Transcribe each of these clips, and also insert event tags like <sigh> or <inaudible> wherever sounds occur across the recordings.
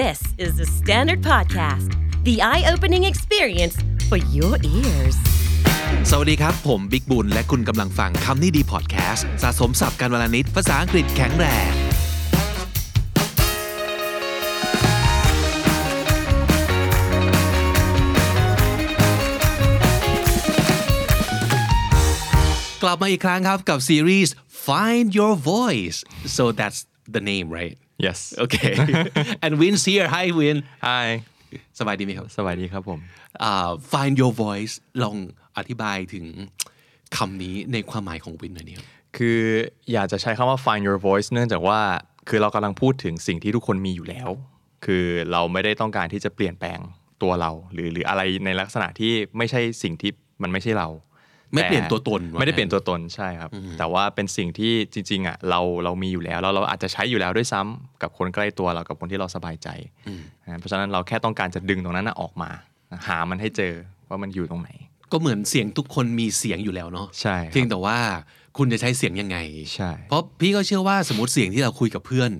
This is the Standard Podcast, the eye opening experience for your ears. สวัสดีครับ ผมบิ๊กบุญ และคุณกำลังฟังคำนี้ดีพอดแคสต์สะสมสับการวลนิดภาษาอังกฤษแข็งแรงกลับมาอีกครั้งครับกับซีรีส์ Find Your Voice so that's the name right yes okay and Win's here hi Win hi สบายดีไหมครับสวัสดีครับผมอ่า Find Your Voice ลองอธิบายถึงคำนี้ในความหมายของวินหน่อยนี่ครับคืออยากจะใช้คำว่า find your voice เนื่องจากว่าคือเรากำลังพูดถึงสิ่งที่ทุกคนมีอยู่แล้ว คือเราไม่ได้ต้องการที่จะเปลี่ยนแปลงตัวเรา หรือหรืออะไรในลักษณะที่ไม่ใช่สิ่งที่มันไม่ใช่เรา ไม่เปลี่ยนตัวตนว่าไม่ได้เปลี่ยนตัวตนใช่ครับ แต่ว่าเป็นสิ่งที่จริงๆอะเราเรามีอยู่แล้วแล้วเราอาจจะใช้อยู่แล้วด้วยซ้ำกับคนใกล้ตัวเรากับคนที่เราสบายใจนะเพราะฉะนั้นเราแค่ต้องการจะดึงตรงนั้นนะออกมา หามันให้เจอว่ามันอยู่ตรงไหน ก็เหมือนเสียงทุกคนมีเสียงอยู่แล้วเนาะใช่ครับเพียงแต่ว่าคุณจะใช้เสียงยังไงใช่เพราะพี่ก็เชื่อว่าสมมติเสียงที่เราคุยกับเพื่อน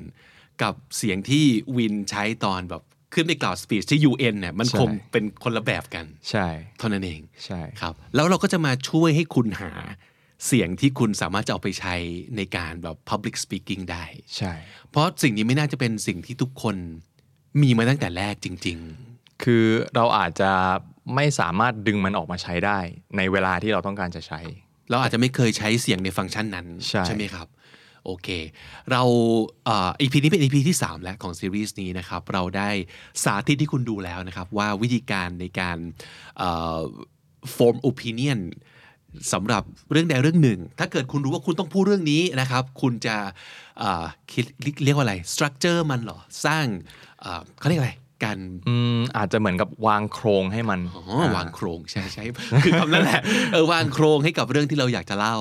กับเสียงที่วินใช้ตอนแบบ ขึ้นไปกล่าวสปีชที่ UN เนี่ยมันใช่คงเป็นคนละแบบกันใช่เท่านั้นเองใช่ครับแล้วเราก็จะมาช่วยให้คุณหาเสียงที่คุณสามารถจะเอาไปใช้ในการแบบ public speaking ได้ใช่ เพราะสิ่งนี้ไม่น่าจะเป็นสิ่งที่ทุกคนมีมาตั้งแต่แรกจริงคือเราอาจจะไม่สามารถดึงมันออกมาใช้ได้ ในเวลาที่เราต้องการจะใช้ๆเราอาจจะไม่เคยใช้เสียงในฟังก์ชันนั้นใช่ไหมครับ โอเค เราอ่อ EP นี้เป็น EP ที่ 3 แล้วของซีรีส์นี้นะครับ เราได้สาธิตที่คุณดูแล้วนะครับ ว่าวิธีการในการ form opinion สำหรับเรื่องใดเรื่องหนึ่ง ถ้าเกิดคุณรู้ว่าคุณต้องพูดเรื่องนี้นะครับ คุณจะคิดเรียกว่าอะไร structure มันเหรอ สร้างเอ่อเขาเรียกอะไร การอืมอาจจะเหมือนกับวางโครงให้มันอ๋อวางโครงใช่ใช่คือคำนั้นแหละเออวางโครงให้กับเรื่องที่เราอยากจะเล่า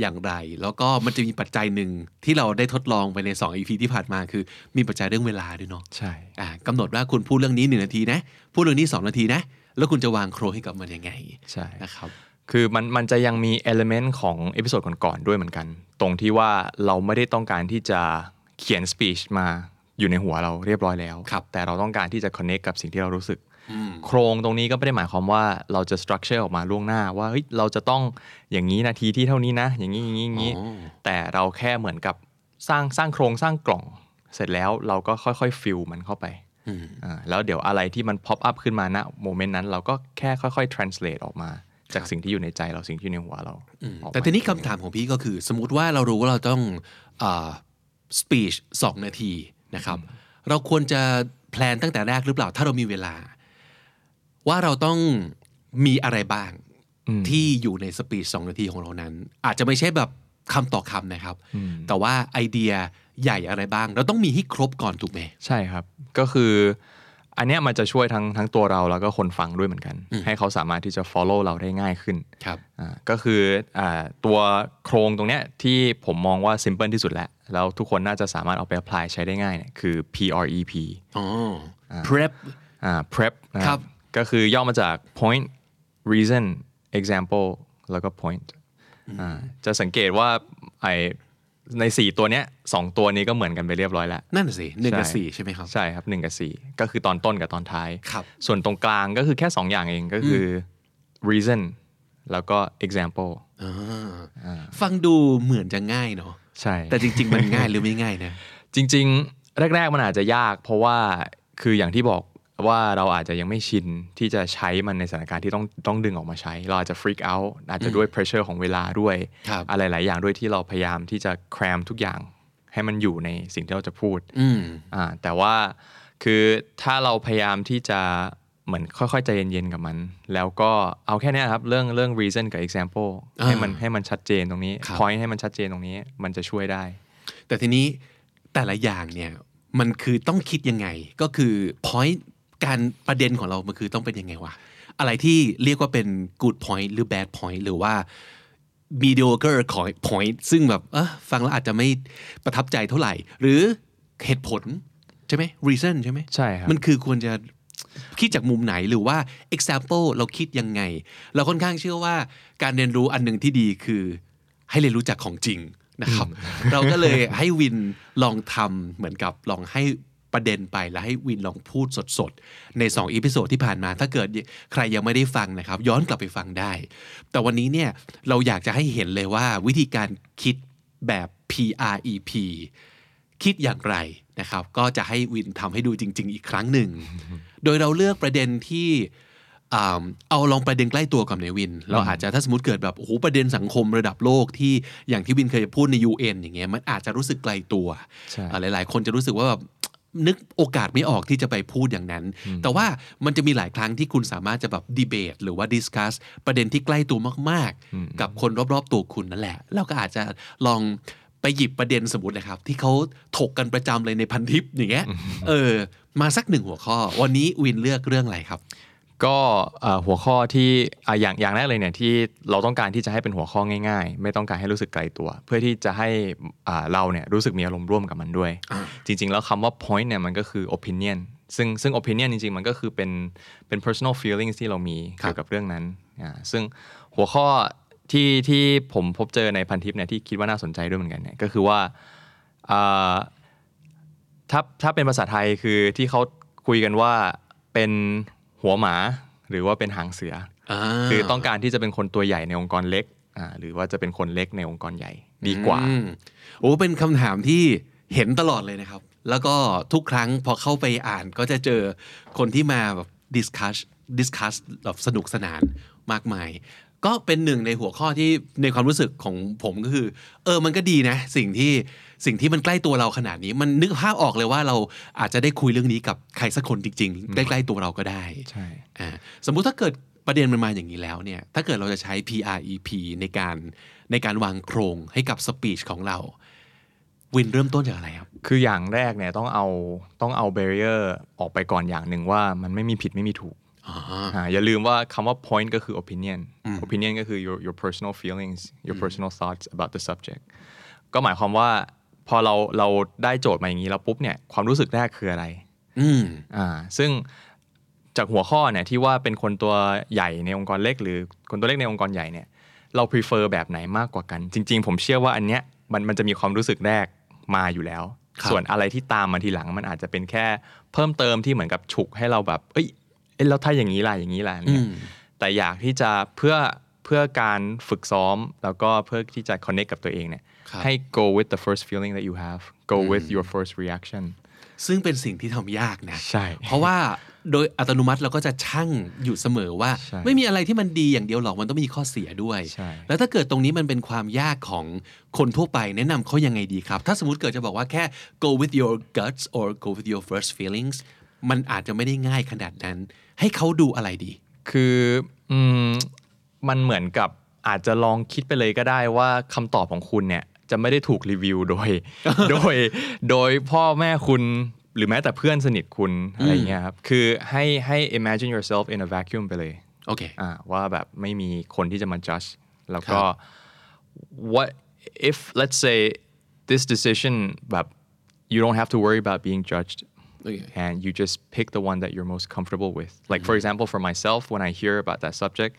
อย่างไร แล้วก็มันจะมีปัจจัยหนึ่งที่เราได้ทดลองไปใน2 EP ที่ผ่านมาคือ มีปัจจัยเรื่องเวลาด้วยเนาะใช่อ่ากำหนดว่าคุณพูดเรื่องนี้หนึ่งนาทีนะพูดเรื่องนี้ 2 นาทีนะ แล้วคุณจะวางโครงให้กับมันยังไงใช่นะครับคือมันมันจะยังมี element ของ episode ก่อนๆด้วยเหมือนกัน ตรงที่ว่าเราไม่ได้ต้องการที่จะเขียน speech มา อยู่ในหัวเราเรียบร้อยแล้วครับแต่เราต้องการที่จะ connect กับสิ่งที่เรารู้สึก โครงตรงนี้ก็ไม่ได้หมายความว่าเราจะ structure ออกมาล่วงหน้า ว่าเฮ้ยเราจะต้องอย่างนี้นาทีที่เท่านี้นะ อย่างนี้อย่างนี้อย่างนี้อ๋อแต่เราแค่เหมือนกับสร้างสร้างโครงสร้างกล่อง เสร็จแล้วเราก็ค่อยๆ fill มันเข้าไปอ่าแล้วเดี๋ยวอะไรที่มัน pop up ขึ้นมาณ moment นั้น เราก็แค่ค่อยๆ translate ออกมาจากสิ่งที่อยู่ในใจเราสิ่งที่อยู่ในหัวเราออกมาแต่ทีนี้คำถามของพี่ก็คือ สมมติว่าเรารู้ว่าเราต้อง speech สองนาที นะครับ เราควรจะ plan ตั้งแต่แรกหรือเปล่า ถ้าเรามีเวลา ว่าเราต้องมีอะไรบ้างที่อยู่ในสปีชสองนาทีของเรานั้น อาจจะไม่ใช่แบบคำต่อคำนะครับ แต่ว่าไอเดียใหญ่อะไรบ้าง เราต้องมีให้ครบก่อนถูกไหมใช่ครับ ก็คืออันเนี้ยมันจะช่วยทั้งทั้งตัวเราแล้วก็คนฟังด้วยเหมือนกัน ให้เขาสามารถที่จะ follow เราได้ง่ายขึ้นครับอ่าก็คืออาตัวโครงตรงเนี้ยที่ผมมองว่า simple ที่สุดแล้ว แล้วทุกคนน่าจะสามารถเอาไป apply ใช้ได้ง่ายเนี่ยคือ PREP อ๋อ prep อ่า prep นะครับก็คือย่อมาจาก point reason example แล้วก็ point อ่าจะสังเกตว่าไอใน 4 ตัวเนี้ยสองตัวนี้ก็เหมือนกันไปเรียบร้อยแล้ว นั่นน่ะสิหนึ่งกับใช่สี่ใช่ไหมครับ ใช่ครับหนึ่งกับสี่ก็คือตอนต้นกับตอนท้าย ครับส่วนตรงกลางก็คือแค่ 2 อย่างเองก็คือ reason แล้วก็ example ฟังดูเหมือนจะง่ายเนาะ ใช่ แต่จริง ๆ มันง่ายหรือไม่ง่ายนะจริง ๆ แรก ๆ มันอาจจะยาก เพราะว่าคืออย่างที่บอกว่าเราอาจจะยังไม่ชินที่จะใช้มันในสถานการณ์ที่ต้องต้องดึงออกมาใช้ เราอาจจะ freak out อาจจะด้วย pressure ของเวลาด้วยครับอะไรหลายอย่างด้วยที่เราพยายามที่จะ cram ทุกอย่างให้มันอยู่ในสิ่งที่เราจะพูดอืมอ่าแต่ว่าคือถ้าเราพยายามที่จะ เหมือนค่อยๆใจเย็นๆกับมัน แล้วก็เอาแค่เนี้ยครับเรื่องเรื่อง reason กับ example อ่าให้มันให้มันชัดเจนตรงนี้ครับ point ให้มันชัดเจนตรงนี้ มันจะช่วยได้ แต่ทีนี้แต่ละอย่างเนี่ยมันคือต้องคิดยังไง ก็คือ point การประเด็นของเรา มันคือต้องเป็นยังไงวะอะไรที่เรียกว่าเป็น good point หรือ bad point หรือว่า mediocre ของ point ซึ่งแบบเออฟังแล้วอาจจะไม่ประทับใจเท่าไหร่ หรือเหตุผลใช่ไหม reason ใช่ไหมใช่ครับมันคือควรจะ คิดจากมุมไหนหรือว่า example เราคิดยังไง เราค่อนข้างเชื่อว่าการเรียนรู้อันหนึ่งที่ดีคือให้เรียนรู้จากของจริงนะครับ เราก็เลยให้วินลองทำเหมือนกับลองให้ประเด็นไปแล้วให้วินลองพูดสดๆ ใน2 episode ที่ผ่านมา ถ้าเกิดใครยังไม่ได้ฟังนะครับ ย้อนกลับไปฟังได้ แต่วันนี้เนี่ยเราอยากจะให้เห็นเลยว่าวิธีการคิดแบบ PREP คิดอย่างไร นะครับก็จะให้วินทำให้ดูจริง ๆ อีกครั้งหนึ่ง โดยเราเลือกประเด็นที่อ่าเอาลองประเด็นใกล้ตัวกับในวิน เราอาจจะถ้าสมมติเกิดแบบโอ้โหประเด็นสังคมระดับโลกที่อย่างที่วินเคยพูดใน UN อย่างเงี้ยมันอาจจะรู้สึกไกลตัวใช่อ่าหลาย ๆ คนจะรู้สึกว่าแบบนึกโอกาสไม่ออกที่จะไปพูดอย่างนั้น แต่ว่ามันจะมีหลายครั้งที่คุณสามารถจะแบบดีเบต หรือว่า discuss ประเด็นที่ใกล้ตัวมาก ๆ กับคนรอบ ๆ ตัวคุณนั่นแหละแล้วก็อาจจะลอง ไปหยิบประเด็นสมมตินะครับ ที่เขาถกกันประจำเลยในพันทิปอย่างเงี้ยเออ มาสักหนึ่งหัวข้อ วันนี้วินเลือกเรื่องอะไรครับ ก็เอ่อหัวข้อที่อะอย่างอย่างแรกเลยเนี่ยที่เราต้องการที่จะให้เป็นหัวข้อง่าย ๆ ไม่ต้องการให้รู้สึกไกลตัว เพื่อที่จะให้อ่าเราเนี่ยรู้สึกมีอารมณ์ร่วมกับมันด้วย จริง ๆ แล้วคำว่า point เนี่ยมันก็คือ opinion ซึ่งซึ่ง opinion จริง ๆ มันก็คือเป็นเป็น personal feelings ที่เรามีครับเกี่ยวกับเรื่องนั้นอ่าซึ่งหัวข้อ ที่ที่ผมพบเจอในพันทิปเนี่ยที่คิดว่าน่าสนใจด้วยเหมือนกันเนี่ยก็คือว่าอ่าถ้าถ้าเป็นภาษาไทยคือที่เขาคุยกันว่าเป็นหัวหมาหรือว่าเป็นหางเสือออ่าคือต้องการที่จะเป็นคนตัวใหญ่ในองค์กรเล็กอ่าหรือว่าจะเป็นคนเล็กในองค์กรใหญ่ดีกว่าอืมโอ้เป็นคำถามที่เห็นตลอดเลยนะครับ แล้วก็ทุกครั้งพอเข้าไปอ่านก็จะเจอคนที่มาแบบดิสคัสdiscuss แบบสนุกสนานมากมาย ก็เป็นหนึ่งในหัวข้อที่ในความรู้สึกของผมก็คือ เออมันก็ดีนะ สิ่งที่สิ่งที่มันใกล้ตัวเราขนาดนี้ มันนึกภาพออกเลยว่าเราอาจจะได้คุยเรื่องนี้กับใครสักคนจริงๆใกล้ๆตัวเราก็ได้ใช่อ่าสมมุติถ้าเกิดประเด็นมันมาอย่างนี้แล้วเนี่ยถ้าเกิดเราจะใช้ PREP ในการในการวางโครงให้กับ speech ของเราวินเริ่มต้นจากอะไรครับ คืออย่างแรกเนี่ยต้องเอาต้องเอา barrier ออกไปก่อนอย่างหนึ่งว่ามันไม่มีผิดไม่มีถูก อ๋ออ่าอย่าลืมว่าคำว่า point ก็คือ opinion opinion ก็คือ your your personal feelings your personal thoughts about the subject ก็หมายความว่าพอเราเราได้โจทย์มาอย่างนี้แล้วปุ๊บเนี่ยความรู้สึกแรกคืออะไรอืมอ่าซึ่งจากหัวข้อเนี่ยที่ว่าเป็นคนตัวใหญ่ในองค์กรเล็ก หรือคนตัวเล็กในองค์กรใหญ่เนี่ยเรา prefer แบบไหนมากกว่ากัน จริง ๆ ผมเชื่อว่าอันเนี้ยมันมันจะมีความรู้สึกแรกมาอยู่แล้วครับส่วนอะไรที่ตามมาทีหลังมันอาจจะเป็นแค่เพิ่มเติมที่เหมือนกับฉุกให้เราแบบ เอ้ยเอ้ยแล้วถ้าอย่างนี้ล่ะอย่างนี้ล่ะเนี่ยอืมแต่อยากที่จะเพื่อเพื่อการฝึกซ้อมแล้วก็เพื่อที่จะ connect กับตัวเองเนี่ยครับให้ go with the first feeling that you have go with your first reaction ซึ่งเป็นสิ่งที่ทำยากนะใช่เพราะว่าโดยอัตโนมัติเราก็จะชั่งอยู่เสมอว่าใช่ไม่มีอะไรที่มันดีอย่างเดียวหรอกมันต้องมีข้อเสียด้วยใช่แล้วถ้าเกิดตรงนี้มันเป็นความยากของคนทั่วไปแนะนำเขายังไงดีครับ ถ้าสมมติเกิดจะบอกว่าแค่ go with your guts or go with your first feelings มันอาจจะไม่ได้ง่ายขนาดนั้น ให้เขาดูอะไรดี คืออืมมันเหมือนกับอาจจะลองคิดไปเลยก็ได้ว่าคำตอบของคุณเนี่ยจะไม่ได้ถูกรีวิวโดย โดย โดยพ่อแม่คุณหรือแม้แต่เพื่อนสนิทคุณอะไรอย่างเงี้ยครับ คือให้ให้ imagine yourself in a vacuum ไปเลย โอเคอ่าว่าแบบไม่มีคนที่จะมา judge แล้วก็ครับ what if let's say this decision แบบ you don't have to worry about being judged Okay. and you just pick the one that you're most comfortable with like for example for myself when I hear about that subject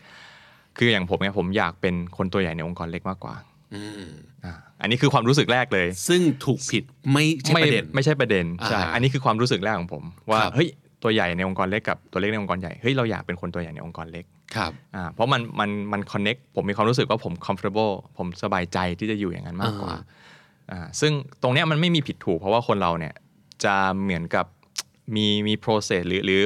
คืออย่างผมเนี่ยผมอยากเป็นคนตัวใหญ่ในองค์กรเล็กมากกว่าอ่าอันนี้คือความรู้สึกแรกเลย ซึ่งถูกผิดไม่ใช่ประเด็นไม่ใช่ประเด็นใช่อ่าอันนี้คือความรู้สึกแรกของผม ว่าครับเฮ้ยตัวใหญ่ในองค์กรเล็กกับตัวเล็กในองค์กรใหญ่เฮ้ยเราอยากเป็นคนตัวใหญ่ในองค์กรเล็กครับอ่าเพราะมันมันมัน connect ผมมีความรู้สึกว่าผม comfortable ผมสบายใจที่จะอยู่อย่างนั้นมากกว่าอ่าซึ่งตรงเนี้ยมันไม่มีผิดถูก เพราะว่าคนเราเนี่ย จะเหมือนกับมีมี process หรือหรือ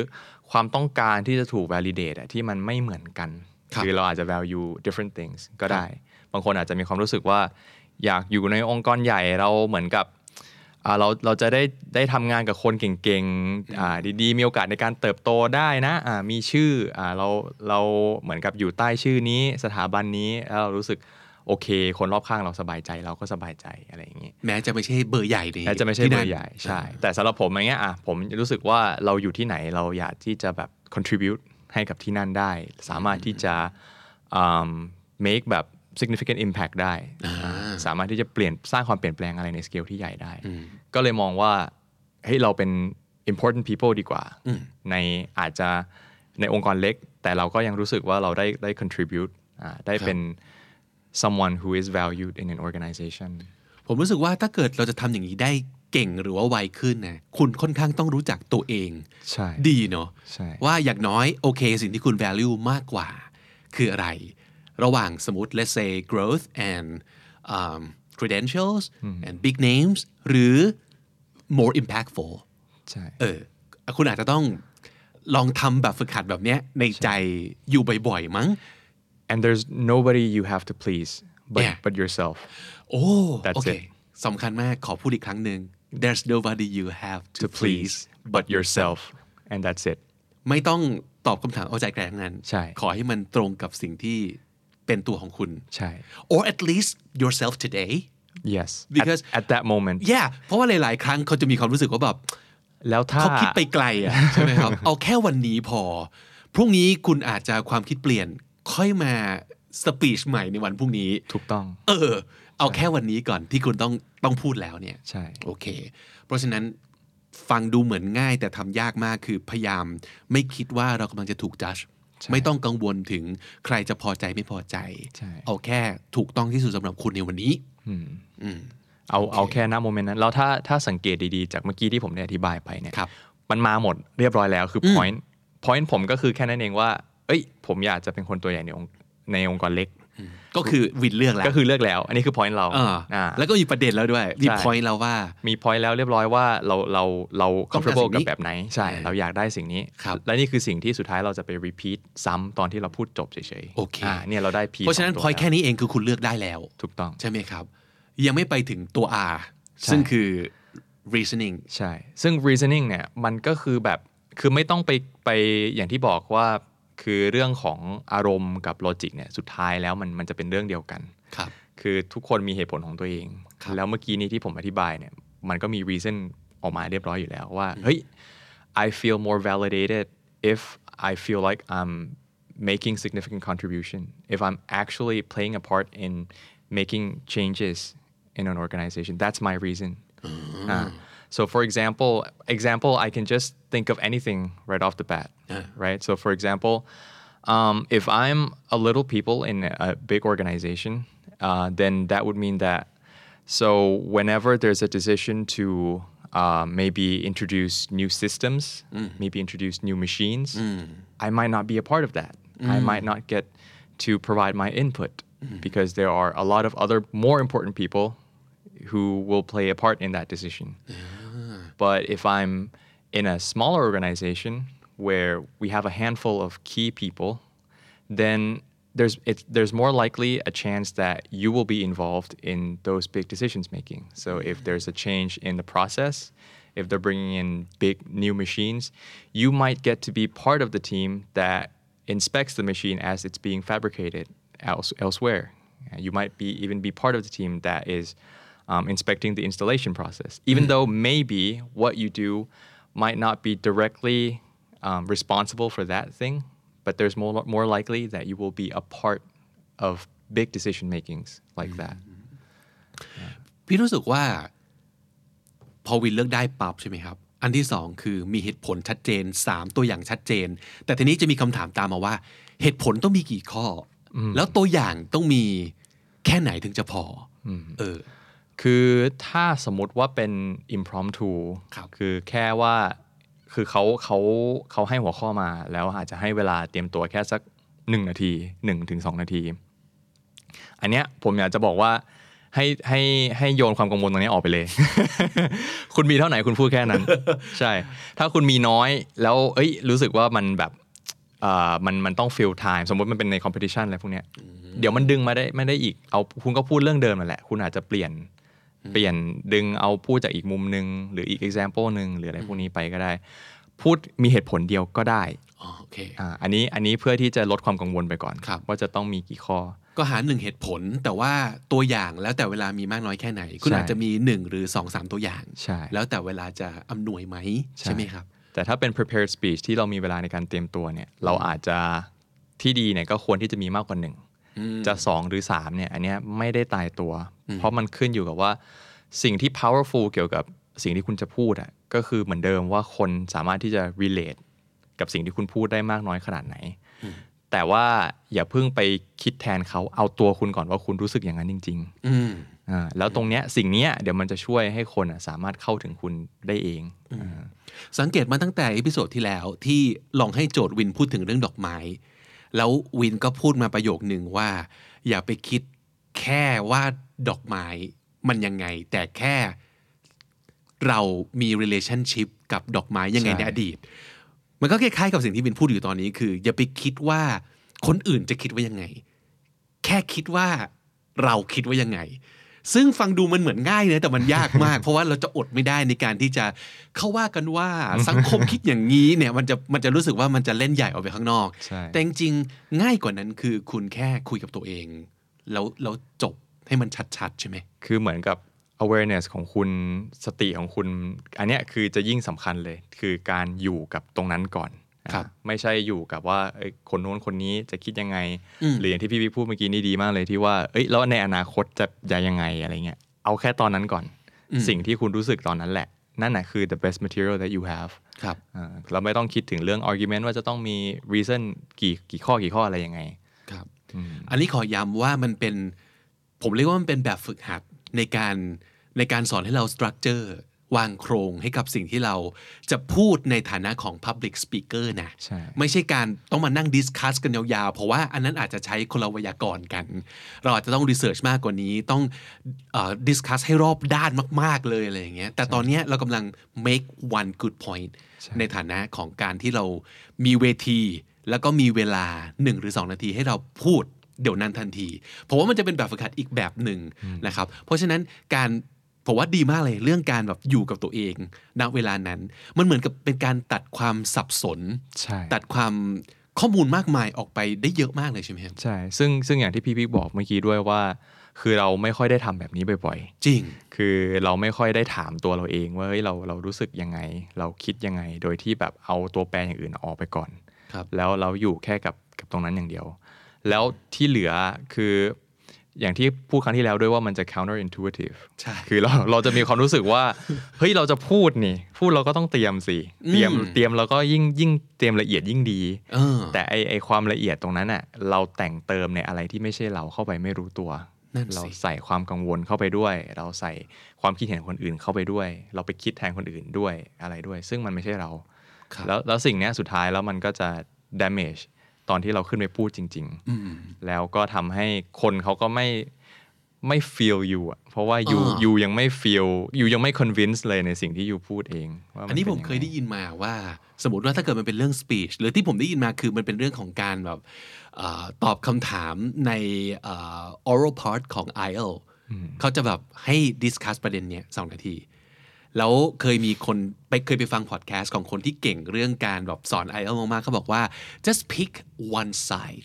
ความต้องการที่จะถูก validate อะที่มันไม่เหมือนกันครับอเราอาจจะ value different things ก็ได้ บางคนอาจจะมีความรู้สึกว่าอยากอยู่ในองค์กรใหญ่เราเหมือนกับอ่าเราเราจะได้ได้ทำงานกับคนเก่งๆอ่าดีๆ มีโอกาสในการเติบโตได้นะอ่ามีชื่ออ่าเราเราเหมือนกับอยู่ใต้ชื่อนี้สถาบันนี้แล้วเรารู้สึก โอเค คนรอบข้างเราสบายใจเราก็สบายใจอะไรอย่างนี้แม้จะไม่ใช่เบอร์ใหญ่ในแม้จะไม่ใช่ที่เบนั่อนร์ใหญ่ใช่ แต่สำหรับผมอย่างเงี้ยอะผมรู้สึกว่าเราอยู่ที่ไหนเราอยากที่จะแบบ contribute ให้กับที่นั่นได้ สามารถที่จะอืม make แบบ significant impact ได้อ่าสามารถที่จะเปลี่ยนสร้างความเปลี่ยนแปลงอะไรในสเกลที่ใหญ่ได้ ก็เลยมองว่าเฮ้ยเราเป็น important people ดีกว่า ในอาจจะในองค์กรเล็ก แต่เราก็ยังรู้สึกว่าเราได้ได้ contribute อ่าได้เป็น someone who is valued in an organization ผมรู้สึกว่าถ้าเกิดเราจะทำอย่างนี้ได้เก่งหรือว่าไวขึ้นนะคุณค่อนข้างต้องรู้จักตัวเองใช่ดีเนาะใช่ว่าอย่างน้อยโอเค สิ่งที่คุณ value มากกว่า คืออะไร ระหว่างสมมติ let's say growth and um, credentials and big names หรือ more impactful ใช่เออคุณอาจจะต้องลองทำแบบฝึกหัดแบบเนี้ยในใจอยู่บ่อยๆมั้ง and there's nobody you have to please but Yeah. but yourself โอ้ That's โอเค it สำคัญมากขอพูดอีกครั้งหนึ่ง there's nobody you have to, to please but yourself and that's it ไม่ต้องตอบคำถามเอาใจใครทั้งนั้นใช่ขอให้มันตรงกับสิ่งที่เป็นตัวของคุณใช่ or at least yourself today yes Because- at, at that moment yeah เพราะว่าหลาย ๆ ครั้งเขาจะมีความรู้สึกว่าแบบแล้วถ้าเขาคิดไปไกลอะใช่ไหมครับ เอาแค่วันนี้พอ พรุ่งนี้คุณอาจจะความคิดเปลี่ยน ค่อยมาสปีชใหม่ในวันพรุ่งนี้ ถูกต้อง เออ เอาแค่วันนี้ก่อนที่คุณต้องต้องพูดแล้วเนี่ย ใช่ โอเค เพราะฉะนั้นฟังดูเหมือนง่ายแต่ทำยากมากคือพยายามไม่คิดว่าเรากำลังจะถูกจัดไม่ต้องกังวลถึงใครจะพอใจไม่พอใจใช่เอาแค่ถูกต้องที่สุดสำหรับคุณในวันนี้เอาเอาแค่ณโมเมนต์นั้น แล้วถ้าถ้าสังเกตดีๆ จากเมื่อกี้ที่ผมได้อธิบายไปเนี่ยครับมันมาหมดเรียบร้อยแล้วคือ point point ผมก็คือแค่นั้นเองว่า เอ้ย ผมอยากจะเป็นคนตัวใหญ่ในองค์ในองค์กรเล็ก ก็คือวินเลือกแล้วก็คือเลือกแล้ว อันนี้คือ point เราอ่าอ่าแล้วก็มีประเด็นแล้วด้วยมีใช่พอยต์แล้วว่ามี point แล้วเรียบร้อยว่าเราเราเราต้องการ comfortable สิ่งนี้กับแบบไหนใช่ เราอยากได้สิ่งนี้ครับและนี่คือสิ่งที่สุดท้ายเราจะไป repeat ซ้ำตอนที่เราพูดจบเฉยๆโอเคาเนี่ยเราได้ P เพราะฉะนั้นสงพตัวอยต์แค่นี้เองคือคุณเลือกได้แล้ว ถูกต้องใช่ไหมครับ ยังไม่ไปถึงตัว R ซึ่งคือ reasoning ใช่ ซึ่ง reasoning เนี่ยมันก็คือแบบคือไม่ต้องไปไปอย่างที่บอกว่า คือเรื่องของอารมณ์กับ logic เนี่ยสุดท้ายแล้วมันมันจะเป็นเรื่องเดียวกันครับคือทุกคนมีเหตุผลของตัวเองครับแล้วเมื่อกี้นี้ที่ผมอธิบายเนี่ยมันก็มี reason ออกมาเรียบร้อยอยู่แล้วว่าเฮ้ย I feel more validated if I feel like I'm making significant contribution if I'm actually playing a part in making changes in an organization that's my reason Ah. so for example example I can just think of anything right off the bat right? So for example um, if I'm a little people in a big organization uh, then that would mean that so whenever there's a decision to uh, maybe introduce new systems, maybe introduce new machines, I might not be a part of that. I might not get to provide my input because there are a lot of other more important people who will play a part in that decision. But if I'm in a smaller organization where we have a handful of key people, then there's there's more likely a chance that you will be involved in those big decisions making. So if there's a change in the process, if they're bringing in big new machines, you might get to be part of the team that inspects the machine as it's being fabricated else, elsewhere. You might be even be part of the team that is um, inspecting the installation process, even though maybe what you do might not be directly um, responsible for that thing, but there's more more likely that you will be a part of big decision makings like that. พี่รู้สึกว่าพอวินเลือกได้ปั๊บใช่ไหมครับ อันที่สองคือมีเหตุผลชัดเจนสามตัวอย่างชัดเจน แต่ทีนี้จะมีคำถามตามมาว่า เหตุผลต้องมีกี่ข้ออแล้วตัวอย่างต้องมีแค่ไหนถึงจะพออเออคือถ้าสมมติว่าเป็น impromptu ครับคือแค่ว่า คือเขาเขาเขาให้หัวข้อมาแล้วอาจจะให้เวลาเตรียมตัวแค่สักหนึ่งนาทีหนึ่งถึงสองนาที อันเนี้ยผมอยากจะบอกว่าให้ให้ให้โยนความกังวลตรงนี้ออกไปเลย คุณมีเท่าไหร่คุณพูดแค่นั้น ใช่ ถ้าคุณมีน้อย แล้วเอ้ย รู้สึกว่ามันแบบเอ่อมันมันต้อง fill time สมมติมันเป็นใน competition อะไรพวกเนี้ยเดี๋ยวมันดึงมาได้ไม่ได้อีกเอาคุณก็พูดเรื่องเดิมนั่นแหละ คุณอาจจะเปลี่ยน เปลี่ยนดึงเอาพูดจากอีกมุมหนึ่งหรืออีก example หนึ่งหรืออะไรพวกนี้ไปก็ได้ พูดมีเหตุผลเดียวก็ได้อ๋อโอเคอ่าอันนี้อันนี้เพื่อที่จะลดความกังวลไปก่อนครับว่าจะต้องมีกี่ข้อ ก็หาหนึ่งเหตุผล แต่ว่าตัวอย่างแล้วแต่เวลามีมากน้อยแค่ไหน คุณใช่อาจจะมีหนึ่งหรือสองสามตัวอย่างใช่แล้วแต่เวลาจะอำนวยไหมใช่ไหมครับ แต่ถ้าเป็น prepared speech ที่เรามีเวลาในการเตรียมตัวเนี่ยเราอาจจะที่ดีเนี่ยก็ควรที่จะมีมากกว่าหนึ่งจะสองหรือสามเนี่ยอันเนี้ยไม่ได้ตายตัว เพราะมันขึ้นอยู่กับว่า สิ่งที่ powerful เกี่ยวกับสิ่งที่คุณจะพูดอะก็คือเหมือนเดิมว่าคนสามารถที่จะ relate กับสิ่งที่คุณพูดได้มากน้อยขนาดไหน แต่ว่าอย่าเพิ่งไปคิดแทนเขาเอาตัวคุณก่อนว่าคุณรู้สึกอย่างนั้นจริงอืมๆอ่าแล้วตรงเนี้ยสิ่งเนี้ยเดี๋ยวมันจะช่วยให้คนอะสามารถเข้าถึงคุณได้เองอ่าสังเกตมาตั้งแต่ episode ที่แล้วที่ลองให้โจทย์วินพูดถึงเรื่องดอกไม้แล้ววินก็พูดมาประโยคหนึ่งว่า อย่าไปคิด แค่ว่าดอกไม้มันยังไง แต่แค่เรามี relationship กับดอกไม้ยังไงใช่ ในอดีต มันก็คล้ายๆกับสิ่งที่วินพูดอยู่ตอนนี้คือ อย่าไปคิดว่าคนอื่นจะคิดว่ายังไง แค่คิดว่าเราคิดว่ายังไง ซึ่งฟังดูมันเหมือนง่ายนะแต่มันยากมาก เพราะว่าเราจะอดไม่ได้ในการที่จะเข้าว่ากันว่าสังคมคิดอย่างนี้เนี่ยมันจะมันจะรู้สึกว่ามันจะเล่นใหญ่ออกไปข้างนอก ใช่ แต่จริงๆง่ายกว่านั้นคือคุณแค่คุยกับตัวเอง แล้วแล้วจบให้มันชัดๆ ใช่ไหม คือเหมือนกับ awareness ของคุณสติของคุณ อันเนี้ยคือจะยิ่งสำคัญเลย คือการอยู่กับตรงนั้นก่อนครับอะไม่ใช่อยู่กับว่าเอ้ยคนโน้นคนนี้จะคิดยังไงอืมหรืออย่างที่พี่พี่พูดเมื่อกี้นี่ดีมากเลยที่ว่า เอ้ยแล้วในอนาคตจะจะยังไงอะไรเงี้ย เอาแค่ตอนนั้นก่อน สิ่งที่คุณรู้สึกตอนนั้นแหละ นั่นแหะคือ the best material that you have ครับอ่าเราไม่ต้องคิดถึงเรื่อง argument ว่าจะต้องมี reason กี่กี่ข้อกี่ข้ออะไรยังไงครับ อันนี้ขอย้ำว่ามันเป็น ผมเรียกว่ามันเป็นแบบฝึกหัดในการในการสอนให้เราสตรัคเจอร์วางโครงให้กับสิ่งที่เราจะพูดในฐานะของ Public Speaker นะใช่ไม่ใช่การต้องมานั่ง discuss กันยาวๆ เพราะว่าอันนั้นอาจจะใช้คนละไวยากรณ์กัน เราอาจจะต้อง research มากกว่านี้ต้อง discuss ให้รอบด้านมากๆเลยอะไรอย่างเงี้ยแต่ตอนเนี้ยเรากำลัง make one good point ในฐานะของการที่เรามีเวที แล้วก็มีเวลา 1 หรือ 2 นาทีให้เราพูดเดี๋ยวนั้นทันทีเพราะว่ามันจะเป็นแบบฝึกหัดอีกแบบหนึ่งนะครับ เพราะฉะนั้นการผมว่าดีมากเลยเรื่องการแบบอยู่กับตัวเองณเวลานั้น มันเหมือนกับเป็นการตัดความสับสนใช่ตัดความข้อมูลมากมายออกไปได้เยอะมากเลยใช่ไหมครับใช่ซึ่งซึ่งอย่างที่พี่พิกบอกเมื่อกี้ด้วยว่า คือเราไม่ค่อยได้ทำแบบนี้บ่อยจริงๆคือเราไม่ค่อยได้ถามตัวเราเองว่าเฮ้ยเราเรารู้สึกยังไง เราคิดยังไง โดยที่แบบเอาตัวแปรอย่างอื่นออกไปก่อนครับ แล้วเราอยู่แค่กับกับตรงนั้นอย่างเดียว แล้วที่เหลือคืออย่างที่พูดครั้งที่แล้วด้วยว่ามันจะ counter intuitive ใช่คือเราเราจะมีความรู้สึกว่า เฮ้ยเราจะพูดนี่ พูดเราก็ต้องเตรียมสิ เตรียมอืมเตรียมแล้วก็ยิ่งยิ่งเตรียมละเอียดยิ่งดีเออแต่ไอไอความละเอียดตรงนั้นอะเราแต่งเติมในอะไรที่ไม่ใช่เราเข้าไปไม่รู้ตัวนั่นสิเราใส่ความกังวลเข้าไปด้วย เราใส่ความคิดเห็นคนอื่นเข้าไปด้วย เราไปคิดแทนคนอื่นด้วยอะไรด้วย ซึ่งมันไม่ใช่เราครับ แล้วแล้วสิ่งเนี้ยสุดท้ายแล้วมันก็จะ damage ตอนที่เราขึ้นไปพูดจริง ๆ แล้วก็ทำให้คนเขาก็ไม่ไม่ feel you อะเพราะว่า you อ่า you ยังไม่ feel you ยังไม่ convince เลยในสิ่งที่ you พูดเองว่าอันนี้ป็ผมงงเคยได้ยินมาว่า สมมติว่าถ้าเกิดมันเป็นเรื่อง speech หรือที่ผมได้ยินมาคือมันเป็นเรื่องของการแบบเออตอบคำถามในเอ่อ oral part ของ IELTS เขาจะแบบให้ discuss ประเด็นเนี้ยสองนาที แล้วเคยมีคนไปเคยไปฟังพอดแคสต์ของคนที่เก่งเรื่องการแบบสอน IELTS มากๆเขาบอกว่า just pick one side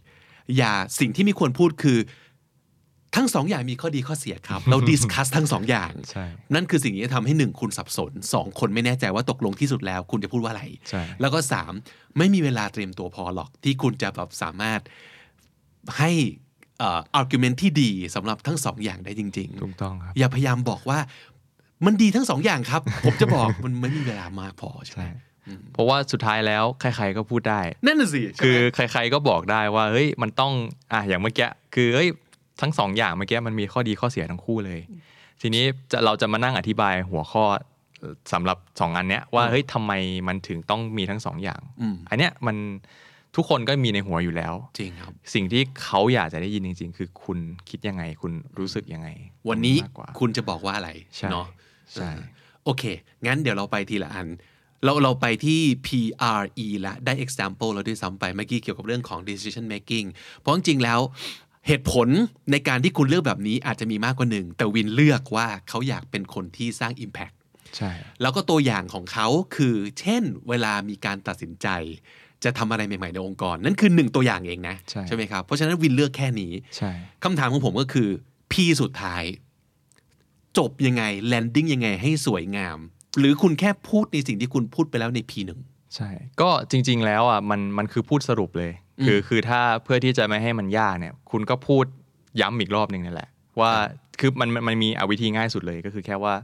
อย่าสิ่งที่มีควรพูดคือทั้งสองอย่างมีข้อดีข้อเสียครับ เราดิสคัสทั้งสองอย่างใช่นั่นคือสิ่งที่จะทำให้หนึ่งคุณสับสนสองคนไม่แน่ใจว่าตกลงที่สุดแล้ว คุณจะพูดว่าอะไรใช่แล้วก็สามไม่มีเวลาเตรียมตัวพอหรอกที่คุณจะแบบสามารถให้เอ่อ argument ที่ดีสำหรับทั้งสองอย่างได้จริงถูกต้องครับๆอย่าพยายามบอกว่า มันดีทั้งสองอย่างครับ ผมจะบอกมันไม่มีเวลามากพอใช่ไหมใช่เพราะว่าสุดท้ายแล้วใครๆก็พูดได้ นั่นน่ะสิใช่ไหมคือใครๆก็บอกได้ว่าเฮ้ยมันต้องอะอย่างเมื่อกี้คือเฮ้ยทั้งสองอย่างเมื่อกี้มันมีข้อดีข้อเสียทั้งคู่เลย ทีนี้จะเราจะมานั่งอธิบายหัวข้อสำหรับสองอันเนี้ยว่าเฮ้ยทำไมมันถึงต้องมีทั้งสองอย่างอืมอันเนี้ยมันทุกคนก็มีในหัวอยู่แล้ว จริงครับ สิ่งที่เขาอยากจะได้ยินจริง ๆ คือคุณคิดยังไง คุณรู้สึกยังไง วันนี้มากกว่าคุณจะบอกว่าอะไรใช่เนาะ ใช่โอเค งั้นเดี๋ยวเราไปทีละอัน เราเราไปที่ PRE ละได้ example แล้วด้วยซ้ำไปเมื่อกี้เกี่ยวกับเรื่องของ decision making เพราะจริงๆแล้วเหตุผลในการที่คุณเลือกแบบนี้อาจจะมีมากกว่าหนึ่ง แต่วินเลือกว่าเขาอยากเป็นคนที่สร้าง impact ใช่ แล้วก็ตัวอย่างของเขาคือ เช่น เวลามีการตัดสินใจ จะทำอะไรใหม่ๆในองค์กร นั่นคือหนึ่งตัวอย่างเองนะไหมครับ เพราะฉะนั้นวินเลือกแค่นี้ใช่คำถามของผมก็คือ P สุดท้าย จบยังไงแลนดิ้งยังไงให้สวยงาม หรือคุณแค่พูดในสิ่งที่คุณพูดไปแล้วใน P หนึ่งใช่ ก็จริง ๆ แล้วอะมันมันคือพูดสรุปเลย คือคือถ้าเพื่อที่จะไม่ให้มันยากเนี่ย คุณก็พูดย้ำอีกรอบหนึ่งนี่แหละ ว่าคือมันมันมันมีเอาวิธีง่ายสุดเลยก็คือแค่ว่า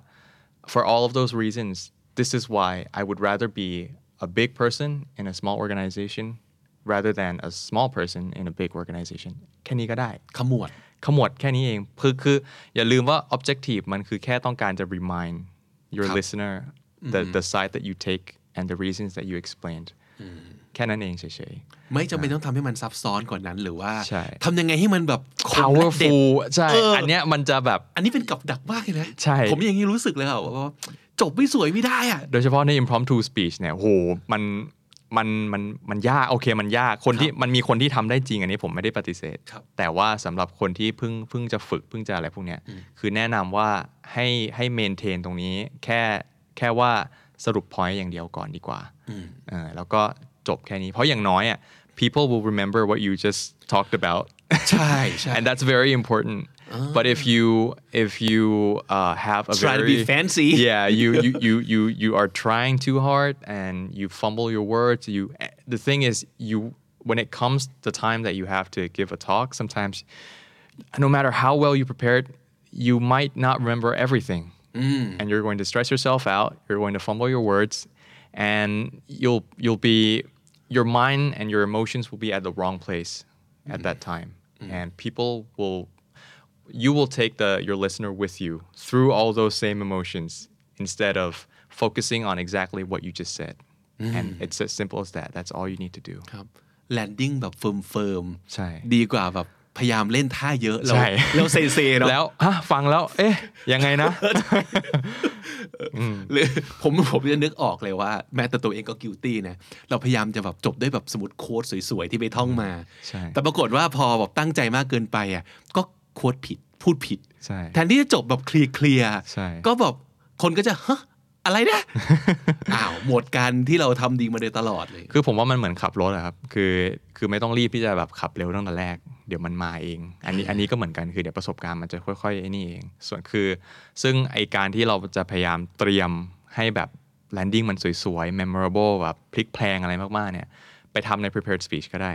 for all of those reasons this is why I would rather be a big person in a small organization rather than a small person in a big organization แค่นี้ก็ได้ขมวดขมวดแค่นี้เองคือคืออย่าลืมว่า objective มันคือแค่ต้องการจะ remind your ครับ listener the the side that you take and the reasons that you explained แค่นั้นเองเฉยไม่จำเป็นต้องทำให้มันซับซ้อนกว่านั้นหรือว่าใช่ทำยังไงให้มันแบบๆคมและเด็ด powerful ใช่เอออัอันเนี้ยมันจะแบบ อันนี้เป็นกับดักมากเลยนะ ใช่ ผมอย่างนี้รู้สึกเลยอะว่าจบไม่สวยไม่ได้อะโดยเฉพาะใน impromptu speech เนี่ยโหมัน มันมันมันยากโอเคมันยากคนที่มันมีคนที่ทำได้จริงอันนี้ผมไม่ได้ปฏิเสธครับแต่ว่าสำหรับคนที่เพิ่งเพิ่งจะฝึกเพิ่งจะอะไรพวกเนี้ยคือแนะนำว่าให้ให้เมนเทนตรงนี้แค่แค่ว่าสรุป point อย่างเดียวก่อนดีกว่าเออแล้วก็จบแค่นี้ เพราะอย่างน้อยอะ people will remember what you just talked about ใช่ใช่ and that's very important but if you if you uh, have a Try to be fancy. <laughs> yeah you, <laughs> you you you you are trying too hard and you fumble your words. You eh, the thing is you when it comes the time that you have to give a talk sometimes no matter how well you prepared you might not remember everything. Mm. And you're going to stress yourself out you're going to fumble your words and you'll you'll be your mind and your emotions will be at the wrong place at that mm. time. Mm. And people will you will take the your listener with you through all those same emotions instead of focusing on exactly what you just said and it's as simple as that that's all you need to do ครับ landing แบบ firm firm ใช่ดีกว่าแบบพยายามเล่นท่าเยอะเราใช่เราเซเซเนาะแล้วฮะฟังแล้ว เอ๊ะ ยังไงนะหรือผมผมจะนึกออกเลยว่า แม้แต่ตัวเองก็ guilty นะ เราพยายามจะแบบจบด้วยแบบสมมติ quote สวยๆ ที่ไปท่องมาใช่แต่ปรากฏว่าพอแบบตั้งใจมากเกินไปอะก็ quote ผิด พูดผิดใช่แทนที่จะจบแบบ clear clear ใช่ก็แบบคนก็จะฮะอะไรนะอ้าวหมดการที่เราทำดีมาโดยตลอดเลย คือผมว่ามันเหมือนขับรถอะครับ คือคือไม่ต้องรีบที่จะแบบขับเร็วตั้งแต่แรก เดี๋ยวมันมาเอง อันนี้อันนี้ก็เหมือนกันคือเดี๋ยวประสบการณ์มันจะค่อยๆไอ้นี่เอง ส่วนคือ ซึ่งไอการที่เราจะพยายามเตรียมให้แบบ landing มันสวยๆ memorable แบบพลิกแพลงอะไรมากๆเนี่ย ไปทำใน prepared speech ก็ได้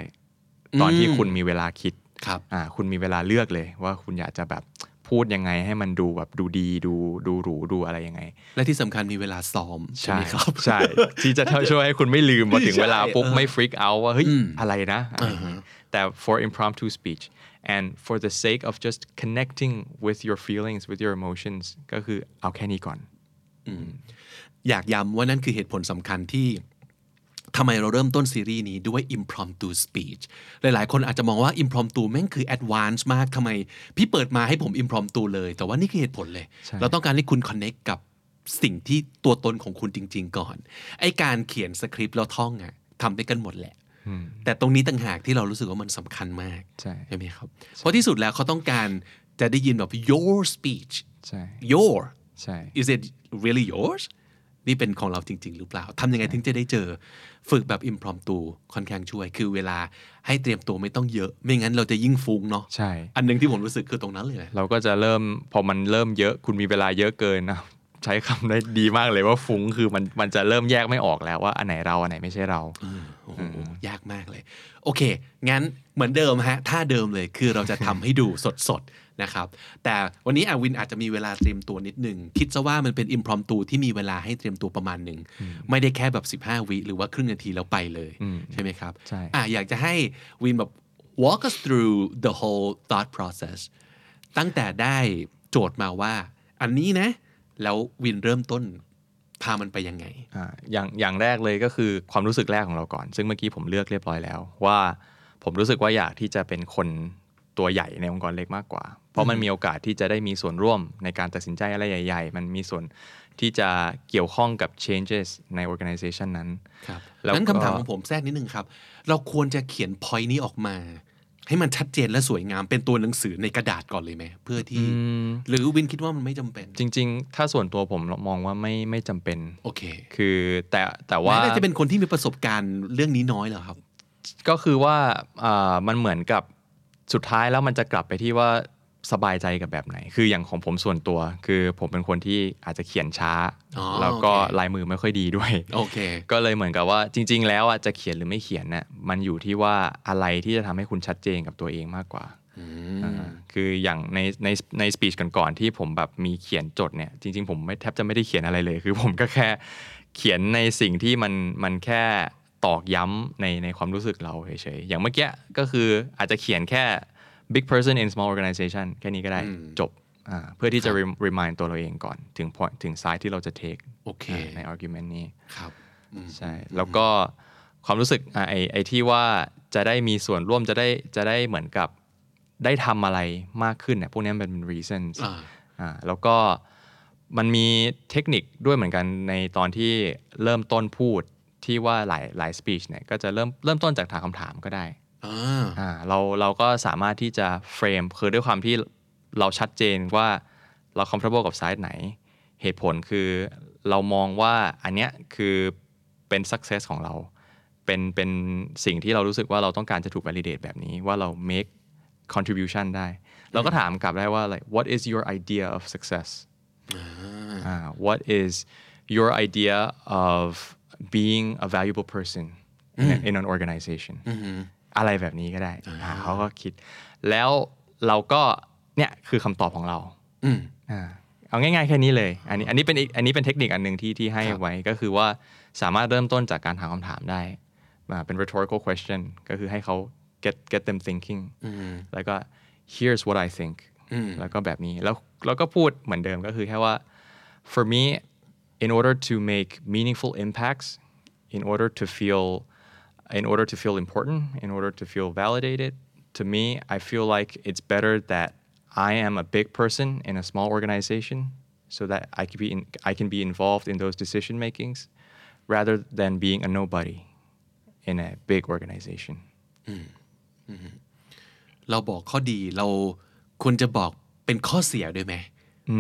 ตอนที่คุณมีเวลาคิด ครับอ่าคุณมีเวลาเลือกเลยว่าคุณอยากจะแบบพูดยังไงให้มันดูแบบดูดีดูดูหรูดูอะไรยังไง และที่สำคัญมีเวลาซ้อมใช่ไหมครับ ใช่ ที่จะช่วยให้คุณไม่ลืมพอถึงเวลาปุ๊บใช่ไม่ฟริกเอาว่าเฮ้ยอะไรนะอะไรอย่างงี้แต่ for impromptu speech and for the sake of just connecting with your feelings with your emotions ก็คือเอาแค่นี้ก่อนอยากย้ำว่านั่นคือเหตุผลสำคัญที่ ทำไมเราเริ่มต้นซีรีส์นี้ด้วย impromptu speech หลายๆ คนอาจจะมองว่า impromptu แม่งคือ advance มากทำไม พี่เปิดมาให้ผม impromptu เลย แต่ว่านี่คือเหตุผลเลยใช่เราต้องการให้คุณ connect กับสิ่งที่ตัวตนของคุณจริง ๆ ก่อน ไอการเขียนสคริปต์แล้วท่องอะทำได้กันหมดแหละ แต่ตรงนี้ต่างหากที่เรารู้สึกว่ามันสำคัญมาก ใช่ใช่ไหมครับ เพราะที่สุดแล้วเขาต้องการจะได้ยินแบบ your speech ใช่ your ใช่ is it really yours นี่เป็นของเราจริง ๆ หรือเปล่าทำยังไงถึงจะได้เจอ ฝึกแบบ impromptu ค่อนข้างช่วย คือเวลาให้เตรียมตัวไม่ต้องเยอะ ไม่งั้นเราจะยิ่งฟุ้งเนาะใช่ อันหนึงที่ผมรู้สึกคือตรงนั้นเลยนะเราก็จะเริ่มพอมันเริ่มเยอะ คุณมีเวลาเยอะเกินนะใช้คำได้ดีมากเลยว่าฟุ้งคือมันมันจะเริ่มแยกไม่ออกแล้วว่าอันไหนเราอันไหนไม่ใช่เราโอ้โหยากมากเลย โอเค งั้นเหมือนเดิมฮะท่าเดิมเลยคือเราจะทำให้ดูสดๆ นะครับแต่วันนี้อาวินอาจจะมีเวลาเตรียมตัวนิดนึงคิดซะว่ามันเป็น impromptu ที่มีเวลาให้เตรียมตัวประมาณหนึ่งไม่ได้แค่แบบ 15 วิหรือว่าครึ่งนาทีแล้วไปเลยใช่ไหมครับใช่อะอยากจะให้วินแบบ walk us through the whole thought process ตั้งแต่ได้โจทย์มาว่า อันนี้นะ แล้ววินเริ่มต้นพามันไปยังไงอ่าอย่างอย่างแรกเลยก็คือความรู้สึกแรกของเราก่อน ซึ่งเมื่อกี้ผมเลือกเรียบร้อยแล้วว่า ผมรู้สึกว่าอยากที่จะเป็นคน ตัวใหญ่ในองค์กรเล็กมากกว่า เพราะมันมีโอกาสที่จะได้มีส่วนร่วมในการตัดสินใจอะไรใหญ่ ๆ มันมีส่วนที่จะเกี่ยวข้องกับ changes ใน organization นั้นครับแล้วนั้นก็คำถามของผมแทรกนิดนึงครับ เราควรจะเขียน point นี้ออกมา ให้มันชัดเจนและสวยงามเป็นตัวหนังสือในกระดาษก่อนเลยไหมเพื่อที่ หรือวินคิดว่ามันไม่จำเป็น จริง ๆ ถ้าส่วนตัวผมมองว่าไม่ไม่จำเป็นโอเค คือแต่แต่ว่าแม้แต่จะเป็นคนที่มีประสบการณ์เรื่องนี้น้อยเหรอครับก็คือว่าอ่ามันเหมือนกับ สุดท้ายแล้วมันจะกลับไปที่ว่าสบายใจกับแบบไหน คืออย่างของผมส่วนตัว คือผมเป็นคนที่อาจจะเขียนช้าอ๋อแล้วก็โอเคลายมือไม่ค่อยดีด้วย โอเค ก็เลยเหมือนกับว่าจริง ๆ แล้วอะจะเขียนหรือไม่เขียนเนี่ยมันอยู่ที่ว่าอะไรที่จะทำให้คุณชัดเจนกับตัวเองมากกว่าอ่า คืออย่างในในในสปีชก่อนๆที่ผมแบบมีเขียนจดเนี่ย จริง ๆ ผมไม่แทบจะไม่ได้เขียนอะไรเลย คือผมก็แค่เขียนในสิ่งที่มันมันแค่ ตอกย้ำในในความรู้สึกเราเฉยๆ อย่างเมื่อกี้ก็คืออาจจะเขียนแค่ big person in small organization แค่นี้ก็ได้จบอ่าเพื่อที่จะ rem- remind ตัวเราเองก่อน ถึง point ถึง side ที่เราจะ take โอเคอ่าใน argument นี้ครับอืมใช่แล้วก็ความรู้สึกอะไอไอที่ว่าจะได้มีส่วนร่วมจะได้จะได้เหมือนกับได้ทำอะไรมากขึ้นเนี่ยพวกนี้มันเป็น reasons อ่าอ่าแล้วก็มันมีเทคนิคด้วยเหมือนกันในตอนที่เริ่มต้นพูด ที่ว่าหลายหลาย speech เนี่ยก็จะเริ่มเริ่มต้นจากถามคำถามก็ได้อ่าอ่าเราเราก็สามารถที่จะเฟรมคือด้วยความที่เราชัดเจนว่าเรา comfortable กับ side ไหน เหตุผลคือเรามองว่าอันเนี้ยคือเป็น success ของเรา เป็นเป็นสิ่งที่เรารู้สึกว่าเราต้องการจะถูก validate แบบนี้ว่าเรา make contribution ได้ เราก็ถามกลับได้ว่า like what is your idea of success อ่า what is your idea of being a valuable person in, a- in an organization อะไรแบบนี้ก็ได้อ่าเขาก็คิด แล้วเราก็เนี่ยคือคำตอบของเราอืมอ่าเอาง่ายๆแค่นี้เลย อันนี้อันนี้เป็นอีกอันนี้เป็นเทคนิคอันหนึ่งที่ที่ให้ครับไว้ก็คือว่าสามารถเริ่มต้นจากการถามคำถามได้อ่าเป็น rhetorical question ก็คือให้เขา get get them thinking แล้วก็ here's what I think แล้วก็แบบนี้แล้วแล้วก็พูดเหมือนเดิมก็คือแค่ว่า for me in order to make meaningful impacts in order to feel in order to feel important in order to feel validated to me I feel like it's better that I am a big person in a small organization so that I can be in, I can be involved in those decision makings rather than being a nobody in a big organization เราบอกข้อดีเราควรจะบอกเป็นข้อเสียด้วยไหม อื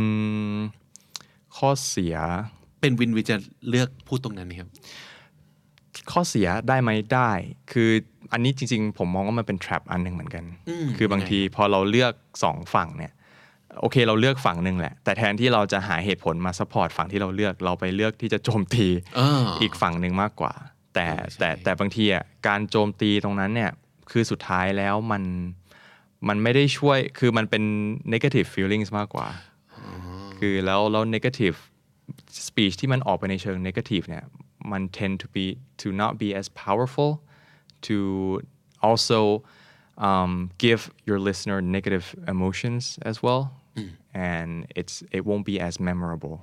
มข้อเสีย เป็นวินวินจะเลือกพูดตรงนั้นไหมครับข้อเสียได้ไหมได้ คืออันนี้จริง ๆ ผมมองว่ามันเป็น trap อันหนึ่งเหมือนกัน คือบางทีพอเราเลือกสองฝั่งเนี่ยโอเคเราเลือกฝั่งหนึ่งแหละ แต่แทนที่เราจะหาเหตุผลมา support ฝั่งที่เราเลือกเราไปเลือกที่จะโจมตีอ่าอีกฝั่งหนึ่งมากกว่า แต่แต่แต่บางทีอะการโจมตีตรงนั้นเนี่ยคือสุดท้ายแล้วมันมันไม่ได้ช่วยคือมันเป็น negative feelings มากกว่า คือแล้วแล้ว negative speech ที่มันออกไปในเชิง negative เนี่ย มัน tend to be to not be as powerful to also um, give your listener negative emotions as well and it's it won't be as memorable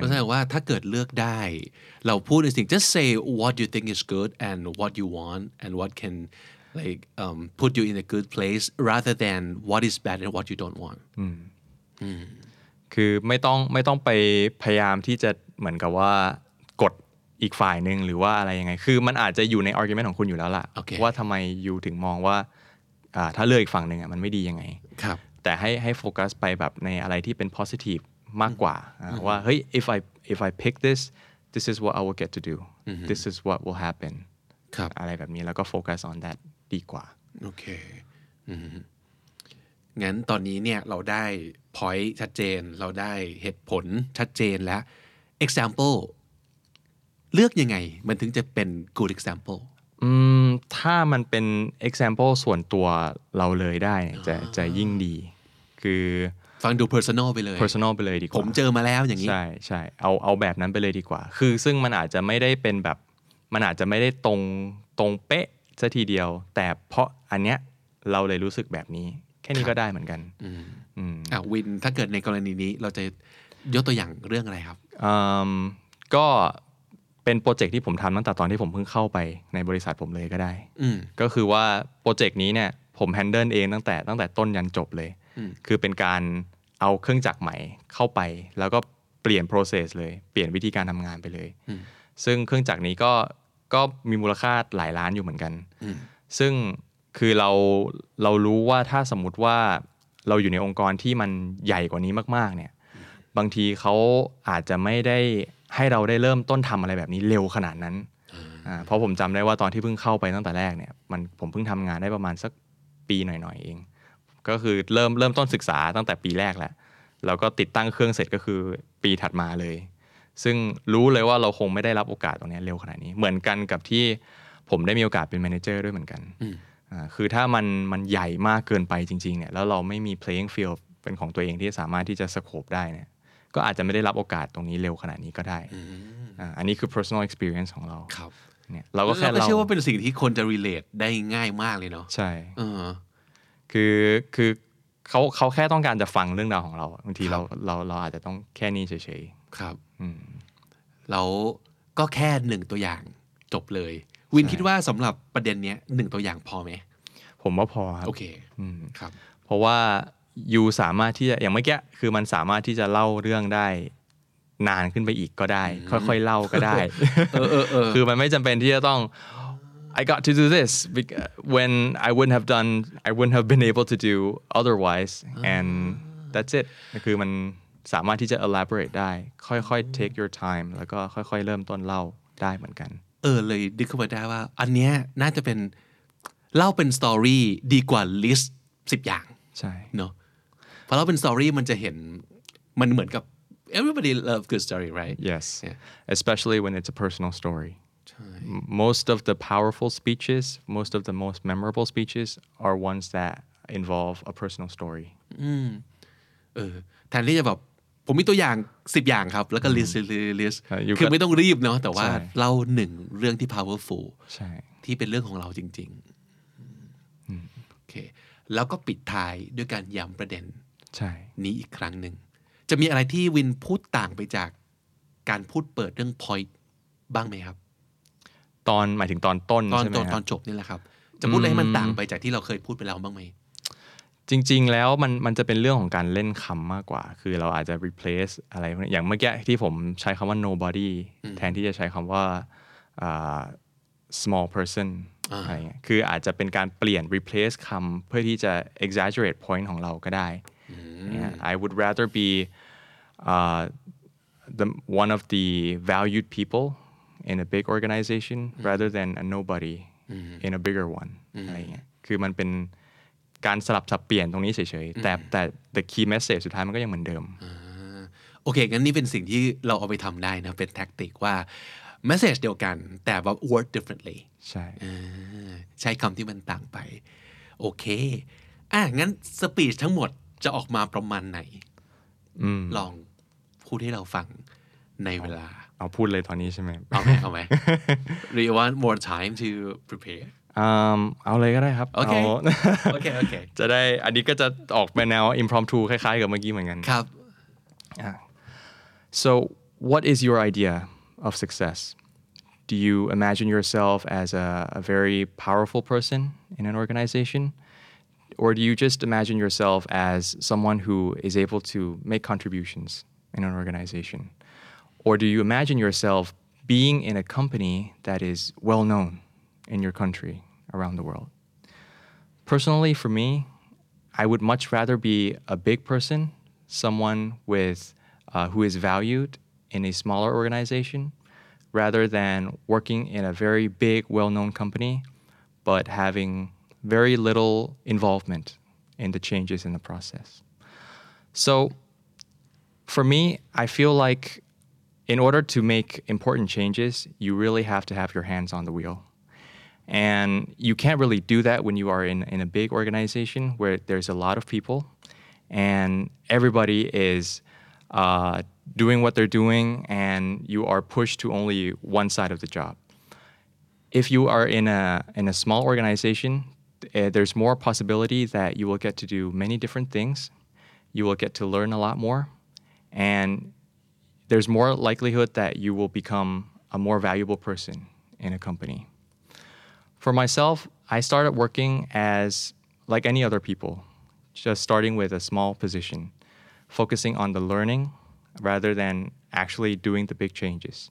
ก็แสดงว่าถ้าเกิดเลือกได้ เราพูดในสิ่ง just say what you think is good and what you want and what can like um, put you in a good place rather than what is bad and what you don't want คือไม่ต้องไม่ต้องไปพยายามที่จะเหมือนกับว่ากดอีกฝ่ายหนึ่งหรือว่าอะไรยังไง คือมันอาจจะอยู่ใน argument ของคุณอยู่แล้วล่ะโอเคว่าทำไมยูถึงมองว่าอ่าถ้าเลือกอีกฝั่งหนึ่งอะมันไม่ดียังไงครับแต่ให้ให้โฟกัสไปแบบในอะไรที่เป็น positive มากกว่าอ่าว่าเฮ้ย if I if I pick this this is what I will get to do this is what will happen ครับอะไรแบบนี้แล้วก็โฟกัส on that ดีกว่า โอเคอืมงั้นตอนนี้เนี่ยเราได้ point ชัดเจน เราได้เหตุผลชัดเจนแล้ว example เลือกยังไงมันถึงจะเป็น good example อืมถ้ามันเป็น example ส่วนตัวเราเลยได้เนี่ยจะจะยิ่งดี คือฟังดู personal ไปเลย personal ไปเลยดีกว่า ผมเจอมาแล้วอย่างนี้ ใช่ใช่เอาเอาแบบนั้นไปเลยดีกว่า คือซึ่งมันอาจจะไม่ได้เป็นแบบ มันอาจจะไม่ได้ตรงตรงเป๊ะซะทีเดียว แต่เพราะอันเนี้ยเราเลยรู้สึกแบบนี้ แค่นี้ก็ได้เหมือนกัน อืมอะวินถ้าเกิดในกรณีนี้เราจะยกตัวอย่างเรื่องอะไรครับอืมก็เป็นโปรเจกต์ที่ผมทำตั้งแต่ตอนที่ผมเพิ่งเข้าไปในบริษัทผมเลยก็ได้อืมก็คือว่าโปรเจกต์นี้เนี่ยผม handle เองตั้งแต่ตั้งแต่ต้นยันจบเลย คือเป็นการเอาเครื่องจักรใหม่เข้าไป แล้วก็เปลี่ยน process เลย เปลี่ยนวิธีการทำงานไปเลย ซึ่งเครื่องจักรนี้ก็ก็มีมูลค่าหลายล้านอยู่เหมือนกัน ซึ่งคือเราเรารู้ว่าถ้าสมมุติว่า เราอยู่ในองค์กรที่มันใหญ่กว่านี้มากๆเนี่ยบางทีเขาอาจจะไม่ได้ให้เราได้เริ่มต้นทำอะไรแบบนี้เร็วขนาดนั้นเพราะผมจำได้ว่าตอนที่เพิ่งเข้าไปตั้งแต่แรกเนี่ยมันผมเพิ่งทำงานได้ประมาณสักปีหน่อยๆเอง ก็คือเริ่มเริ่มต้นศึกษาตั้งแต่ปีแรกแหละแล้วก็ติดตั้งเครื่องเสร็จก็คือปีถัดมาเลย ซึ่งรู้เลยว่าเราคงไม่ได้รับโอกาสตรงนี้เร็วขนาดนี้ เหมือนกันกับที่ผมได้มีโอกาสเป็นแมเนเจอร์ด้วยเหมือนกันอ คือถ้ามันมันใหญ่มากเกินไปจริงๆเนี่ยแล้วเราไม่มี playing field เป็นของตัวเองที่สามารถที่จะสโคปได้เนี่ยก็อาจจะไม่ได้รับโอกาสตรงนี้เร็วขนาดนี้ก็ได้อ่าอันนี้คือ personal experience ของเราครับเนี่ยเราก็แค่เราก็เล่าเชื่อว่าเป็นสิ่งที่คนจะ relate ได้ง่ายมากเลยเนาะใช่เออคือคือเขาเขาแค่ต้องการจะฟังเรื่องราวของเราบางทีครัเราบเราเราอาจจะต้องแค่นี้เฉยครับแล้วก็แค่หนึ่งตัวอย่างจบเลย วินคิดว่าสำหรับประเด็นเนี้ยหนึ่งตัวอย่างพอไหมๆผมว่าพอครับโอเคครับเพราะว่ายูสามารถที่จะอย่างเมื่อกี้คือมันสามารถที่จะเล่าเรื่องได้นานขึ้นไปอีกก็ได้ ค่อยๆเล่าก็ได้เออเออเออคือมันไม่จำเป็นที่จะต้อง I got to do this bec- when I wouldn't have done I wouldn't have been able to do otherwise and that's it คือมันสามารถที่จะ elaborate ได้ ค่อยๆ take your time แล้วก็ค่อยๆ เริ่มต้นเล่าได้เหมือนกัน เออเลยดึกเข้ามาได้ว่า อันเนี้ยน่าจะเป็นเล่าเป็น story ดีกว่า list สิบอย่างใช่เนอะเพราะเราเป็น story มันจะเห็นมันเหมือนกับ everybody love good story right yes Yeah. especially when it's a personal story M- most of the powerful speeches most of the most memorable speeches are ones that involve a personal story เออแทนที่จะแบบ ผมมีตัวอย่างสิบอย่างครับ แล้วก็ list list list อะอยู่คือกับไม่ต้องรีบเนาะแต่ว่าใช่เล่าหนึ่งเรื่องที่ powerful ใช่ที่เป็นเรื่องของเราจริงๆโอเคแล้วก็ปิดท้ายด้วยการย้ำประเด็นใช่นี้อีกครั้งหนึ่ง จะมีอะไรที่วินพูดต่างไปจากการพูดเปิดเรื่อง point บ้างไหมครับ ตอนหมายถึงตอนต้นตอนใช่ไหมตอนคตรัอบนจบนี่แหละครับ จะพูดอะไรให้มันต่างไปจากที่เราเคยพูดไปแล้วบ้างไหม จริง ๆ แล้วมันมันจะเป็นเรื่องของการเล่นคำมากกว่า คือเราอาจจะ replace อะไรพวกนี้อย่างเมื่อกี้ที่ผมใช้คำว่า nobody แทนที่จะใช้คำว่าอ่า small person อะไรเงี้ยคืออาจจะเป็นการเปลี่ยน replace คำเพื่อที่จะ exaggerate point ของเราก็ได้เนี่ย I would rather be uh, the one of the valued people in a big organization rather than a nobody in a bigger one อะไรเงี้ยคือมันเป็น การสลับสับเปลี่ยนตรงนี้เฉยๆ แต่แต่ the key message สุดท้ายมันก็ยังเหมือนเดิมโอเค งั้นนี่เป็นสิ่งที่เราเอาไปทำได้นะ เป็นแท็กติกว่า message เดียวกัน แต่ว่า word differently ใช่อ่าใช้คำที่มันต่างไป โอเค อะ งั้นสปีชทั้งหมดจะออกมาประมาณไหนลองพูดให้เราฟังในเวลา เอาพูดเลยตอนนี้ใช่ไหมเอาไหมเอาไหม Do you want more time to prepare อืมเอาเลยก็ได้ครับ โอเค า โอเค โอเค จะได้อันนี้ก็จะออกไปแนว <laughs> impromptu คล้ายๆ กับเมื่อกี้เหมือนกัน ครับ So, what is your idea of success? Do you imagine yourself as a, a very powerful person in an organization? Or do you just imagine yourself as someone who is able to make contributions in an organization? Or do you imagine yourself being in a company that is well known in your country around the world? Personally, for me, I would much rather be a big person, someone with uh, who is valued in a smaller organization, rather than working in a very big, well-known company, but having very little involvement in the changes in the process. So, for me, I feel like in order to make important changes, you really have to have your hands on the wheel. And you can't really do that when you are in, in a big organization where there's a lot of people and everybody is uh, doing what they're doing and you are pushed to only one side of the job. If you are in a, in a small organization, uh, there's more possibility that you will get to do many different things. You will get to learn a lot more. And there's more likelihood that you will become a more valuable person in a company. For myself, I started working as like any other people, just starting with a small position, focusing on the learning rather than actually doing the big changes.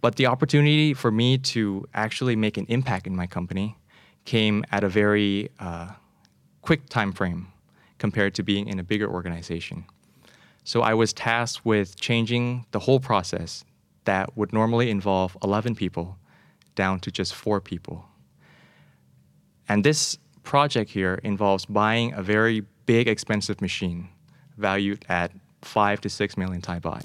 But the opportunity for me to actually make an impact in my company came at a very uh, quick time frame compared to being in a bigger organization. So I was tasked with changing the whole process that would normally involve 11 people down to just four people. And this project here involves buying a very big, expensive machine valued at five to six million Thai baht.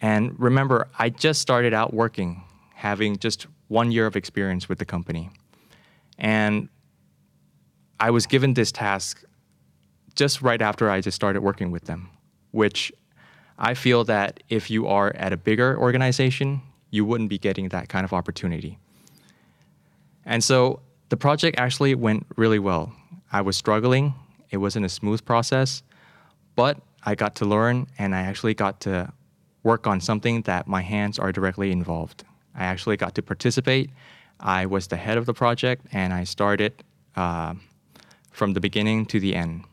And remember, I just started out working, having just one year of experience with the company. And I was given this task just right after I just started working with them, which I feel that if you are at a bigger organization, you wouldn't be getting that kind of opportunity. And so the project actually went really well. I was struggling, it wasn't a smooth process, but I got to learn and I actually got to work on something that my hands are directly involved. I actually got to participate. I was the head of the project and I started uh, from the beginning to the end.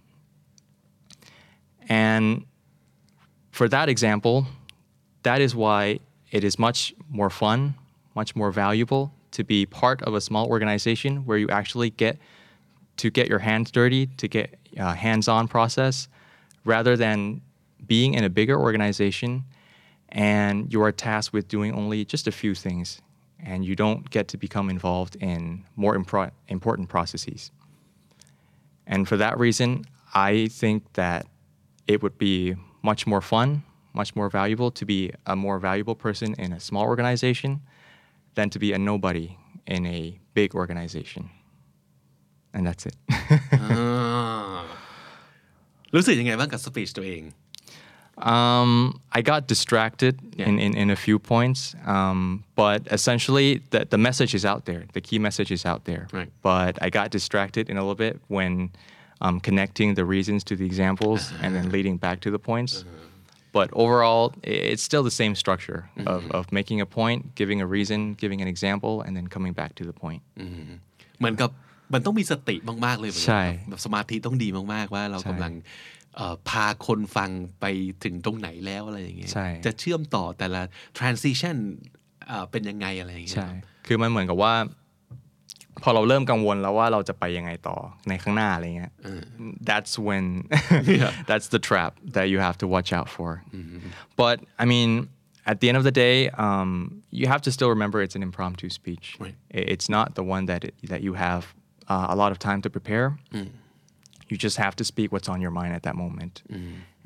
And for that example, that is why it is much more fun, much more valuable to be part of a small organization where you actually get to get your hands dirty, to get a hands-on process, rather than being in a bigger organization and you are tasked with doing only just a few things and you don't get to become involved in more impro- important processes. And for that reason, I think that it would be much more fun, much more valuable to be a more valuable person in a small organization than to be a nobody in a big organization. And that's it. <laughs> รู้สึกยังไงบ้างกับสปีชตัวเอง Um, I got distracted in, in, in a few points, um, but essentially the, the message is out there. The key message is out there. Right. But I got distracted in a little bit when um, connecting the reasons to the examples and then leading back to the points. But overall, i- it's still the same structure of, of making a point, giving a reason, giving an example, and then coming back to the point. เหมือนกับมันต้องมีสติมาก ๆ เลยเหมือนกันใช่ครับแบบสมาธิต้องดีมาก ๆ ว่าเราใช่กำลังเอ่อพาคนฟังไปถึงตรงไหนแล้วอะไรอย่างเงี้ยใช่จะเชื่อมต่อแต่ละ transition เอ่อเป็นยังไงอะไรอย่างเงี้ยใช่ครับคือมันเหมือนกับว่า พอเราเริ่มกังวลแล้วว่าเราจะไปยังไงต่อในข้างหน้าอะไรเงี้ย that's when <laughs> that's the trap that you have to watch out for but I mean at the end of the day um, you have to still remember it's an impromptu speech Right. I- it's not the one that it, that you have uh, a lot of time to prepare you just have to speak what's on your mind at that moment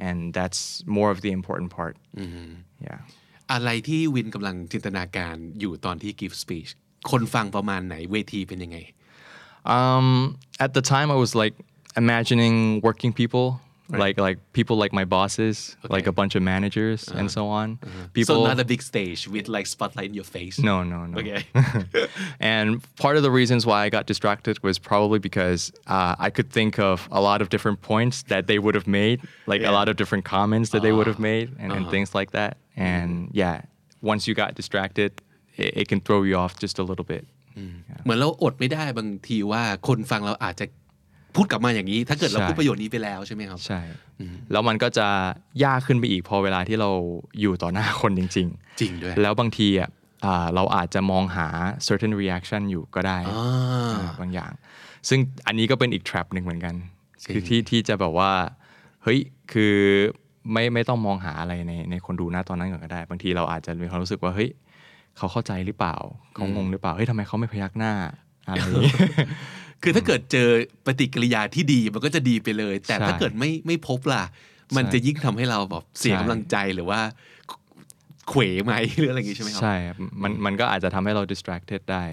and that's more of the important part yeah อะไรที่วินกำลังจินตนาการอยู่ตอนที่ give speech คนฟังประมาณไหนเวทีเป็นยังไง Um, at the time, I was like imagining working people, like like people like my bosses, like a bunch of managers and so on. People. so not a big stage with like spotlight in your face no, no, no. okay <laughs> and part of the reasons why I got distracted was probably because uh, I could think of a lot of different points that they would have made, like Yeah. a lot of different comments that they would have made, and, and things like that. And yeah, once you got distracted, it, it can throw you off just a little bit. เหมือนเราอดไม่ได้บางทีว่าคนฟังเราอาจจะพูดกลับมาอย่างนี้ ถ้าเกิดเราใช่พูดประโยชน์นี้ไปแล้วใช่ไหมครับ ใช่ แล้วมันก็จะยากขึ้นไปอีกพอเวลาที่เราอยู่ต่อหน้าคนจริงจริงด้วยๆแล้วบางทีอะอ่าเราอาจจะมองหา certain reaction อยู่ก็ได้อ่าอ่าบางอย่าง ซึ่งอันนี้ก็เป็นอีก trap หนึ่งเหมือนกัน คือที่ที่จะแบบว่า เฮ้ย คือไม่ไม่ต้องมองหาอะไรในในคนดูหน้าตอนนั้นก่อนก็ได้ บางทีเราอาจจะมีความรู้สึกว่า เฮ้ย เขาเข้าใจหรือเปล่าเขางงหรือเปล่าเฮ้ยทำไมเขาไม่พยักหน้าอะไรอย่างงี้คือถ้าเกิดเจอปฏิกิริยาที่ดีมันก็จะดีไปเลย แต่ใช่ถ้าเกิดไม่ไม่พบล่ะ มันจะยิ่งทำให้เราแบบเสียใช่กำลังใจหรือว่าเขวไหมหรืออะไรอย่างงี้ใช่ไหมครับ ใช่ครับมันมันก็อาจจะทำให้เรา distracted ได้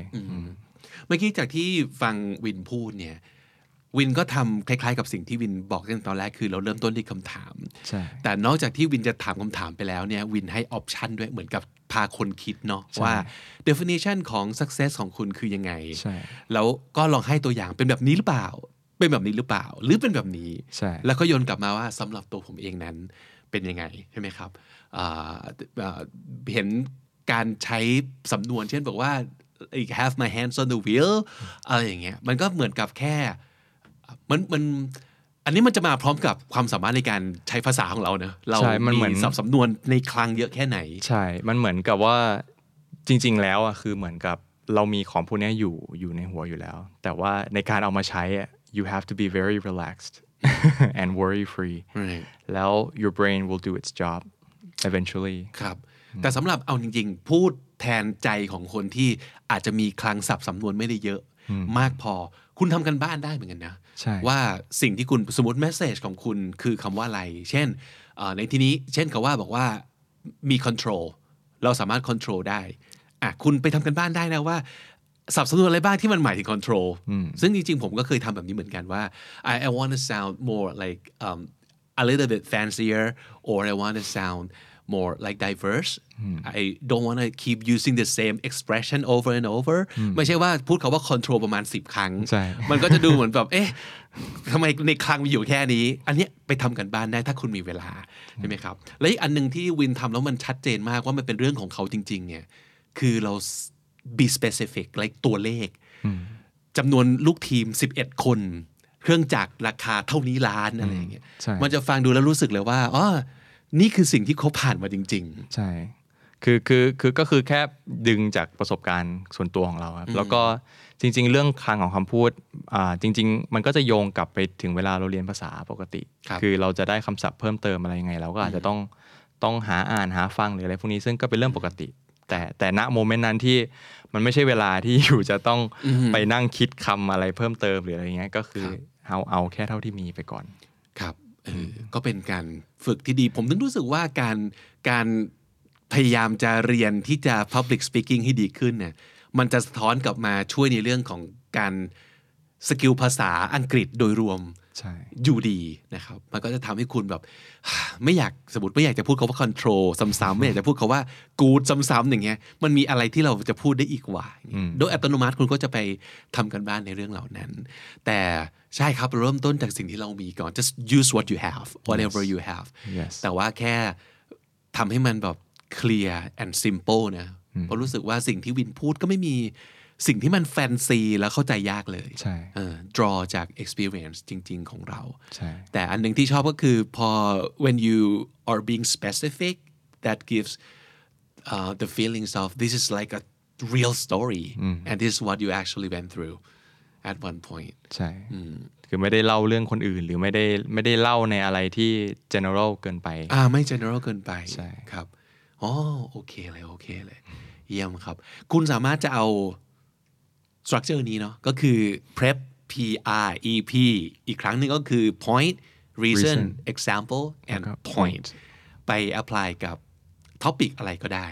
เมื่อกี้จากที่ฟังวินพูดเนี่ยวินก็ทำคล้ายๆ กับสิ่งที่วินบอกตั้งแต่ตอนแรกคือเราเริ่มต้นที่คำถามใช่แต่นอกจากที่วินจะถามคำถามไปแล้วเนี่ยวินให้ออปชันด้วยเหมือนกับ พาคนคิดเนาะว่า definition ของ success ของคุณคือยังไงใช่แล้วก็ลองให้ตัวอย่างเป็นแบบนี้หรือเปล่า เป็นแบบนี้หรือเปล่า หรือเป็นแบบนี้ใช่แล้วก็โยนกลับมาว่าสำหรับตัวผมเองนั้นเป็นยังไงใช่ไหมครับอ่าอ่าเห็นการใช้สำนวน เช่นบอกว่า have my hands on the wheel อะไรอย่างเงี้ยมันก็เหมือนกับแค่มันมัน อันนี้มันจะมาพร้อมกับความสามารถในการใช้ภาษาของเราเนอะเราใช่มันเหมือน สับสำนวนในคลังเยอะแค่ไหน ใช่ มันเหมือนกับว่าจริง ๆ แล้วอะคือเหมือนกับเรามีของพวกเนี้ยอยู่อยู่ในหัวอยู่แล้ว แต่ว่าในการเอามาใช้อะ you have to be very relaxed and worry free Right. แล้ว your brain will do its job eventually ครับ แต่สำหรับเอาจริง ๆ พูดแทนใจของคนที่อาจจะมีคลังศัพท์สำนวนไม่ได้เยอะ มากพอคุณทำกันบ้านได้เหมือนกันนะใช่ ว่าสิ่งที่คุณสมมติ message ของคุณคือคำว่าอะไร เช่นเอ่อในที่นี้เช่นกับว่าบอกว่ามี control เราสามารถ control ได้อะคุณไปทำกันบ้านได้นะว่าสับสำนวนอะไรบ้างที่มันหมายถึง control ซึ่งจริงๆ ผมก็เคยทำแบบนี้เหมือนกันว่า I I want to sound more like um, a little bit fancier or I want to sound more like diverse I don't want to keep using the same expression over and over ไม่ใช่ว่าพูดคาว่า control ประมาณ 10 ครั้งใช่มันก็จะดูเหมือนแบบเอ๊ะทำไมในคลังมีอยู่แค่นี้ อันเนี้ยไปทำกันบ้านได้ถ้าคุณมีเวลาใช่ไหมครับ และอีกอันหนึ่งที่วินทำแล้วมันชัดเจนมากว่ามันเป็นเรื่องของเขาจริง ๆ เนี่ย คือเรา be specific like ตัวเลขจำนวนลูกทีม 11 คน เครื่องจักรราคาเท่านี้ล้านอะไรอย่างเงี้ยใช่มันจะฟังดูแล้วรู้สึกเลยว่าอ๋อ นี่คือสิ่งที่เขาผ่านมาจริงใช่ คือคือคือก็คือแค่ดึงจากประสบการณ์ส่วนตัวของเราครับ แล้วก็จริง ๆ เรื่องคลังของคำพูดอ่าจริง ๆ มันก็จะโยงกลับไปถึงเวลาเราเรียนภาษาปกติครับอเราจะได้คำศัพท์เพิ่มเติมอะไรยังไง เราก็อาจจะต้องต้องหาอ่านหาฟังหรืออะไรพวกนี้ซึ่งก็เป็นเรื่องปกติ แต่แต่ณโมเมนต์นั้นที่มันไม่ใช่เวลาที่อยู่จะต้องไปนั่งคิดคำอะไรเพิ่มเติมหรืออะไรเงี้ยก็คือเอาเอาแค่เท่าที่มีไปก่อนๆครับเออ ก็เป็นการฝึกที่ดี ผมถึงรู้สึกว่าการการพยายามจะเรียนที่จะ public speaking ให้ดีขึ้นเนี่ยมันจะสะท้อนกลับมาช่วยในเรื่องของการสกิลภาษาอังกฤษโดยรวม อยู่ดีนะครับ มันก็จะทำให้คุณแบบ ไม่อยากสมมติไม่อยากจะพูดคาว่า control ซ้ำๆไม่อยากจะพูดคาว่า good ซ้ำๆอย่างเงี้ย มันมีอะไรที่เราจะพูดได้อีกว่าอย่างเงี้ยโดยอัตโนมัติคุณก็จะไปทำกันบ้านในเรื่องเหล่านั้น แต่ใช่ครับเริ่มต้นจากสิ่งที่เรามีก่อน just use what you have whatever you have Yes แต่ว่าแค่ทำให้มันแบบ clear and simple นะเพราะรู้สึกว่าสิ่งที่วินพูดก็ไม่มี สิ่งที่มันแฟนซีแล้วเข้าใจยากเลยใช่เออ draw จาก experience จริง ๆ ของเราใช่แต่อันหนึ่งที่ชอบก็คือพอ when you are being specific that gives uh, the feelings of this is like a real story and this is what you actually went through at one point ใช่คือไม่ได้เล่าเรื่องคนอื่น หรือไม่ได้ไม่ได้เล่าในอะไรที่ general เกินไป อ่าไม่ general เกินไปใช่ครับอ๋อโอเคเลยโอเคเลย เยี่ยมครับ คุณสามารถจะเอา structure นี้เนาะก็คือ prep P R E P อีกครั้งหนึ่งก็คือ point reason Reason example and แล้วก็ point ไป apply กับ topic อะไรก็ได้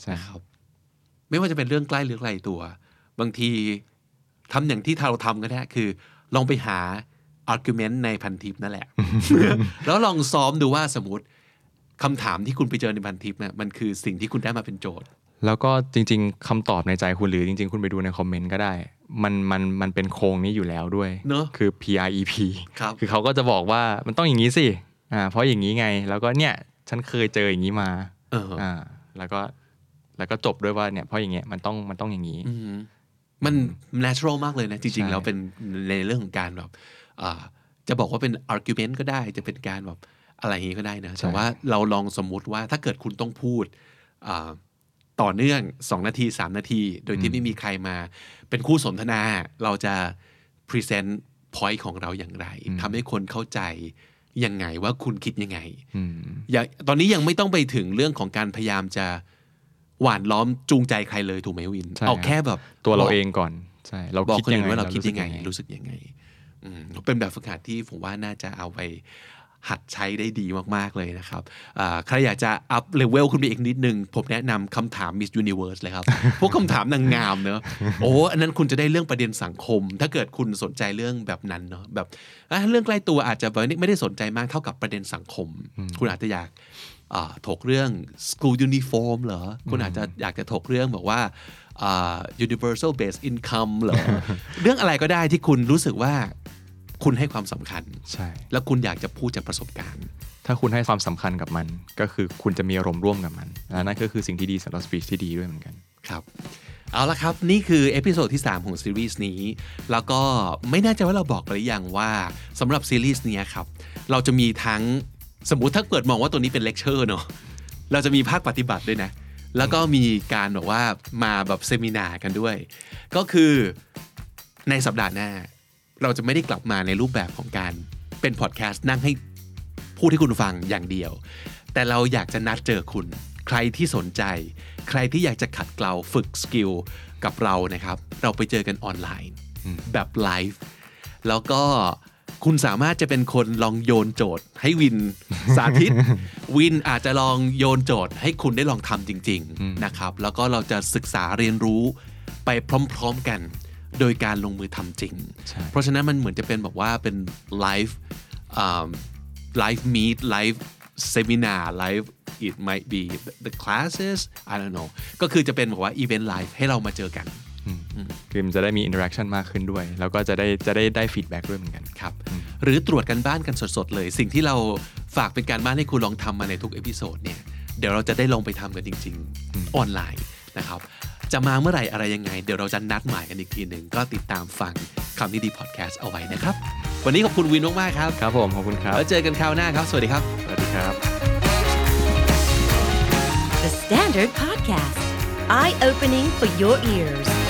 ใช่นะครับไม่ว่าจะเป็นเรื่องใกล้หรือไกลตัว บางทีทำอย่างที่เราทำก็ได้คือ ลองไปหา argument ในพันทิปนั่นแหละ แล้วลองซ้อมดูว่าสมมติคำถามที่คุณไปเจอในพันทิปเนี่ยมันคือสิ่งที่คุณได้มาเป็นโจทย์ แล้วก็จริง ๆคำตอบในใจคุณหรือจริง ๆ คุณไปดูในคอมเมนต์ก็ได้ มันมันมันเป็นโครงนี้อยู่แล้วด้วยเนอะคือ PREP ครับคือเขาก็จะบอกว่ามันต้องอย่างนี้สิอ่าเพราะอย่างนี้ไง แล้วก็เนี่ยฉันเคยเจออย่างนี้มาเอออ่าแล้วก็แล้วก็จบด้วยว่าเนี่ยเพราะอย่างเงี้ยมันต้องมันต้องอย่างนี้มัน natural มากเลยนะ จริงใช่ๆแล้วเป็นในเรื่องของการแบบอ่าจะบอกว่าเป็น argument ก็ได้จะเป็นการแบบอะไรอย่างนี้ก็ได้นะแต่ว่าเราลองสมมุติว่าถ้าเกิดคุณต้องพูดอ่า ต่อเนื่อง 2 นาที 3 นาที โดยที่ไม่มีใครมาเป็นคู่สนทนา เราจะ present point ของเราอย่างไรทำให้คนเข้าใจยังไงว่าคุณคิดยังไงอืมอย่าตอนนี้ยังไม่ต้องไปถึงเรื่องของการพยายามจะหว่านล้อมจูงใจใครเลยถูกไหมวินใช่เอาครับแค่แบบ ตัวเราบกเองก่อนใช่เราคิดยังไง บอกคนยัอื่นว่าเรารู้สึยังไง รู้สึกยังไงอืมเป็นแบบฝึกหัดที่ผมว่าน่าจะเอาไป หัดใช้ได้ดีมากๆเลยนะครับอ่าใครอยากจะ up level ขึ้นไปอีกนิดนึง ผมแนะนำคำถาม Miss Universe เลยครับ พวกคำถามนางงามเนอะโอ้อันนั้นคุณจะได้เรื่องประเด็นสังคม ถ้าเกิดคุณสนใจเรื่องแบบนั้นเนอะแบบอะเรื่องใกล้ตัวอาจจะไม่ได้สนใจมากเท่ากับประเด็นสังคม คุณอาจจะอยากอ่าถกเรื่อง school uniform เหรอ คุณอาจจะอยากจะถกเรื่องบอกว่าอ่า universal base income เหรอ เรื่องอะไรก็ได้ที่คุณรู้สึกว่า คุณให้ความสำคัญ ใช่ แล้วคุณอยากจะพูดจากประสบการณ์ ถ้าคุณให้ความสำคัญกับมัน ก็คือคุณจะมีอารมณ์ร่วมกับมัน และนั่นก็คือสิ่งที่ดีสำหรับ speech ที่ดีด้วยเหมือนกัน ครับ เอาละครับ นี่คือ episode ที่ 3 ของซีรีส์นี้ แล้วก็ไม่แน่ใจว่าเราบอกไปหรือยังว่าสำหรับซีรีส์เนี้ยครับ เราจะมีทั้งสมมุติถ้าเกิดมองว่าตัวนี้เป็นเลคเชอร์เนาะ เราจะมีภาคปฏิบัติด้วยนะ แล้วก็มีการแบบว่ามาแบบ seminar กันด้วย ก็คือในสัปดาห์หน้า เราจะไม่ได้กลับมาในรูปแบบของการเป็นพอดแคสต์นั่งให้พูดให้คุณฟังอย่างเดียว แต่เราอยากจะนัดเจอคุณ ใครที่สนใจ ใครที่อยากจะขัดเกลาฝึก skill กับเรานะครับ เราไปเจอกันออนไลน์แบบไลฟ์แล้วก็คุณสามารถจะเป็นคนลองโยนโจทย์ ให้วินสาธิต วินอาจจะลองโยนโจทย์ ให้คุณได้ลองทำจริง ๆ นะครับ แล้วก็เราจะศึกษาเรียนรู้ไปพร้อม ๆ กัน โดยการลงมือทำจริงใช่เพราะฉะนั้นมันเหมือนจะเป็นแบบว่าเป็นไลฟ์ไลฟ์มีดไลฟ์ seminar live it might be the classes I don't know ก็คือจะเป็นบอกว่า event live ให้เรามาเจอกันคือมันจะได้มีอินเ r อ c ชันมากขึ้นด้วย แล้วก็จะได้จะได้ได้ feedback ด้วยเหมือนกันครับ หรือตรวจการบ้านกันสดๆเลย สิ่งที่เราฝากเป็นการบ้านให้คุณลองทำมาในทุก episode เนี่ย เดี๋ยวเราจะได้ลองไปทำกันจริง ๆ ออนไลน์นะครับ จะมาเมื่อไหร่อะไรยังไง เดี๋ยวเราจะนัดหมายกันอีกทีหนึ่งก็ติดตามฟังคำนี้ดีพอดแคสต์เอาไว้นะครับ วันนี้ขอบคุณวินมากๆครับ ครับผม ขอบคุณครับ แล้วเจอกันคราวหน้าครับ สวัสดีครับ สวัสดีครับ The Standard Podcast, eye opening for your ears.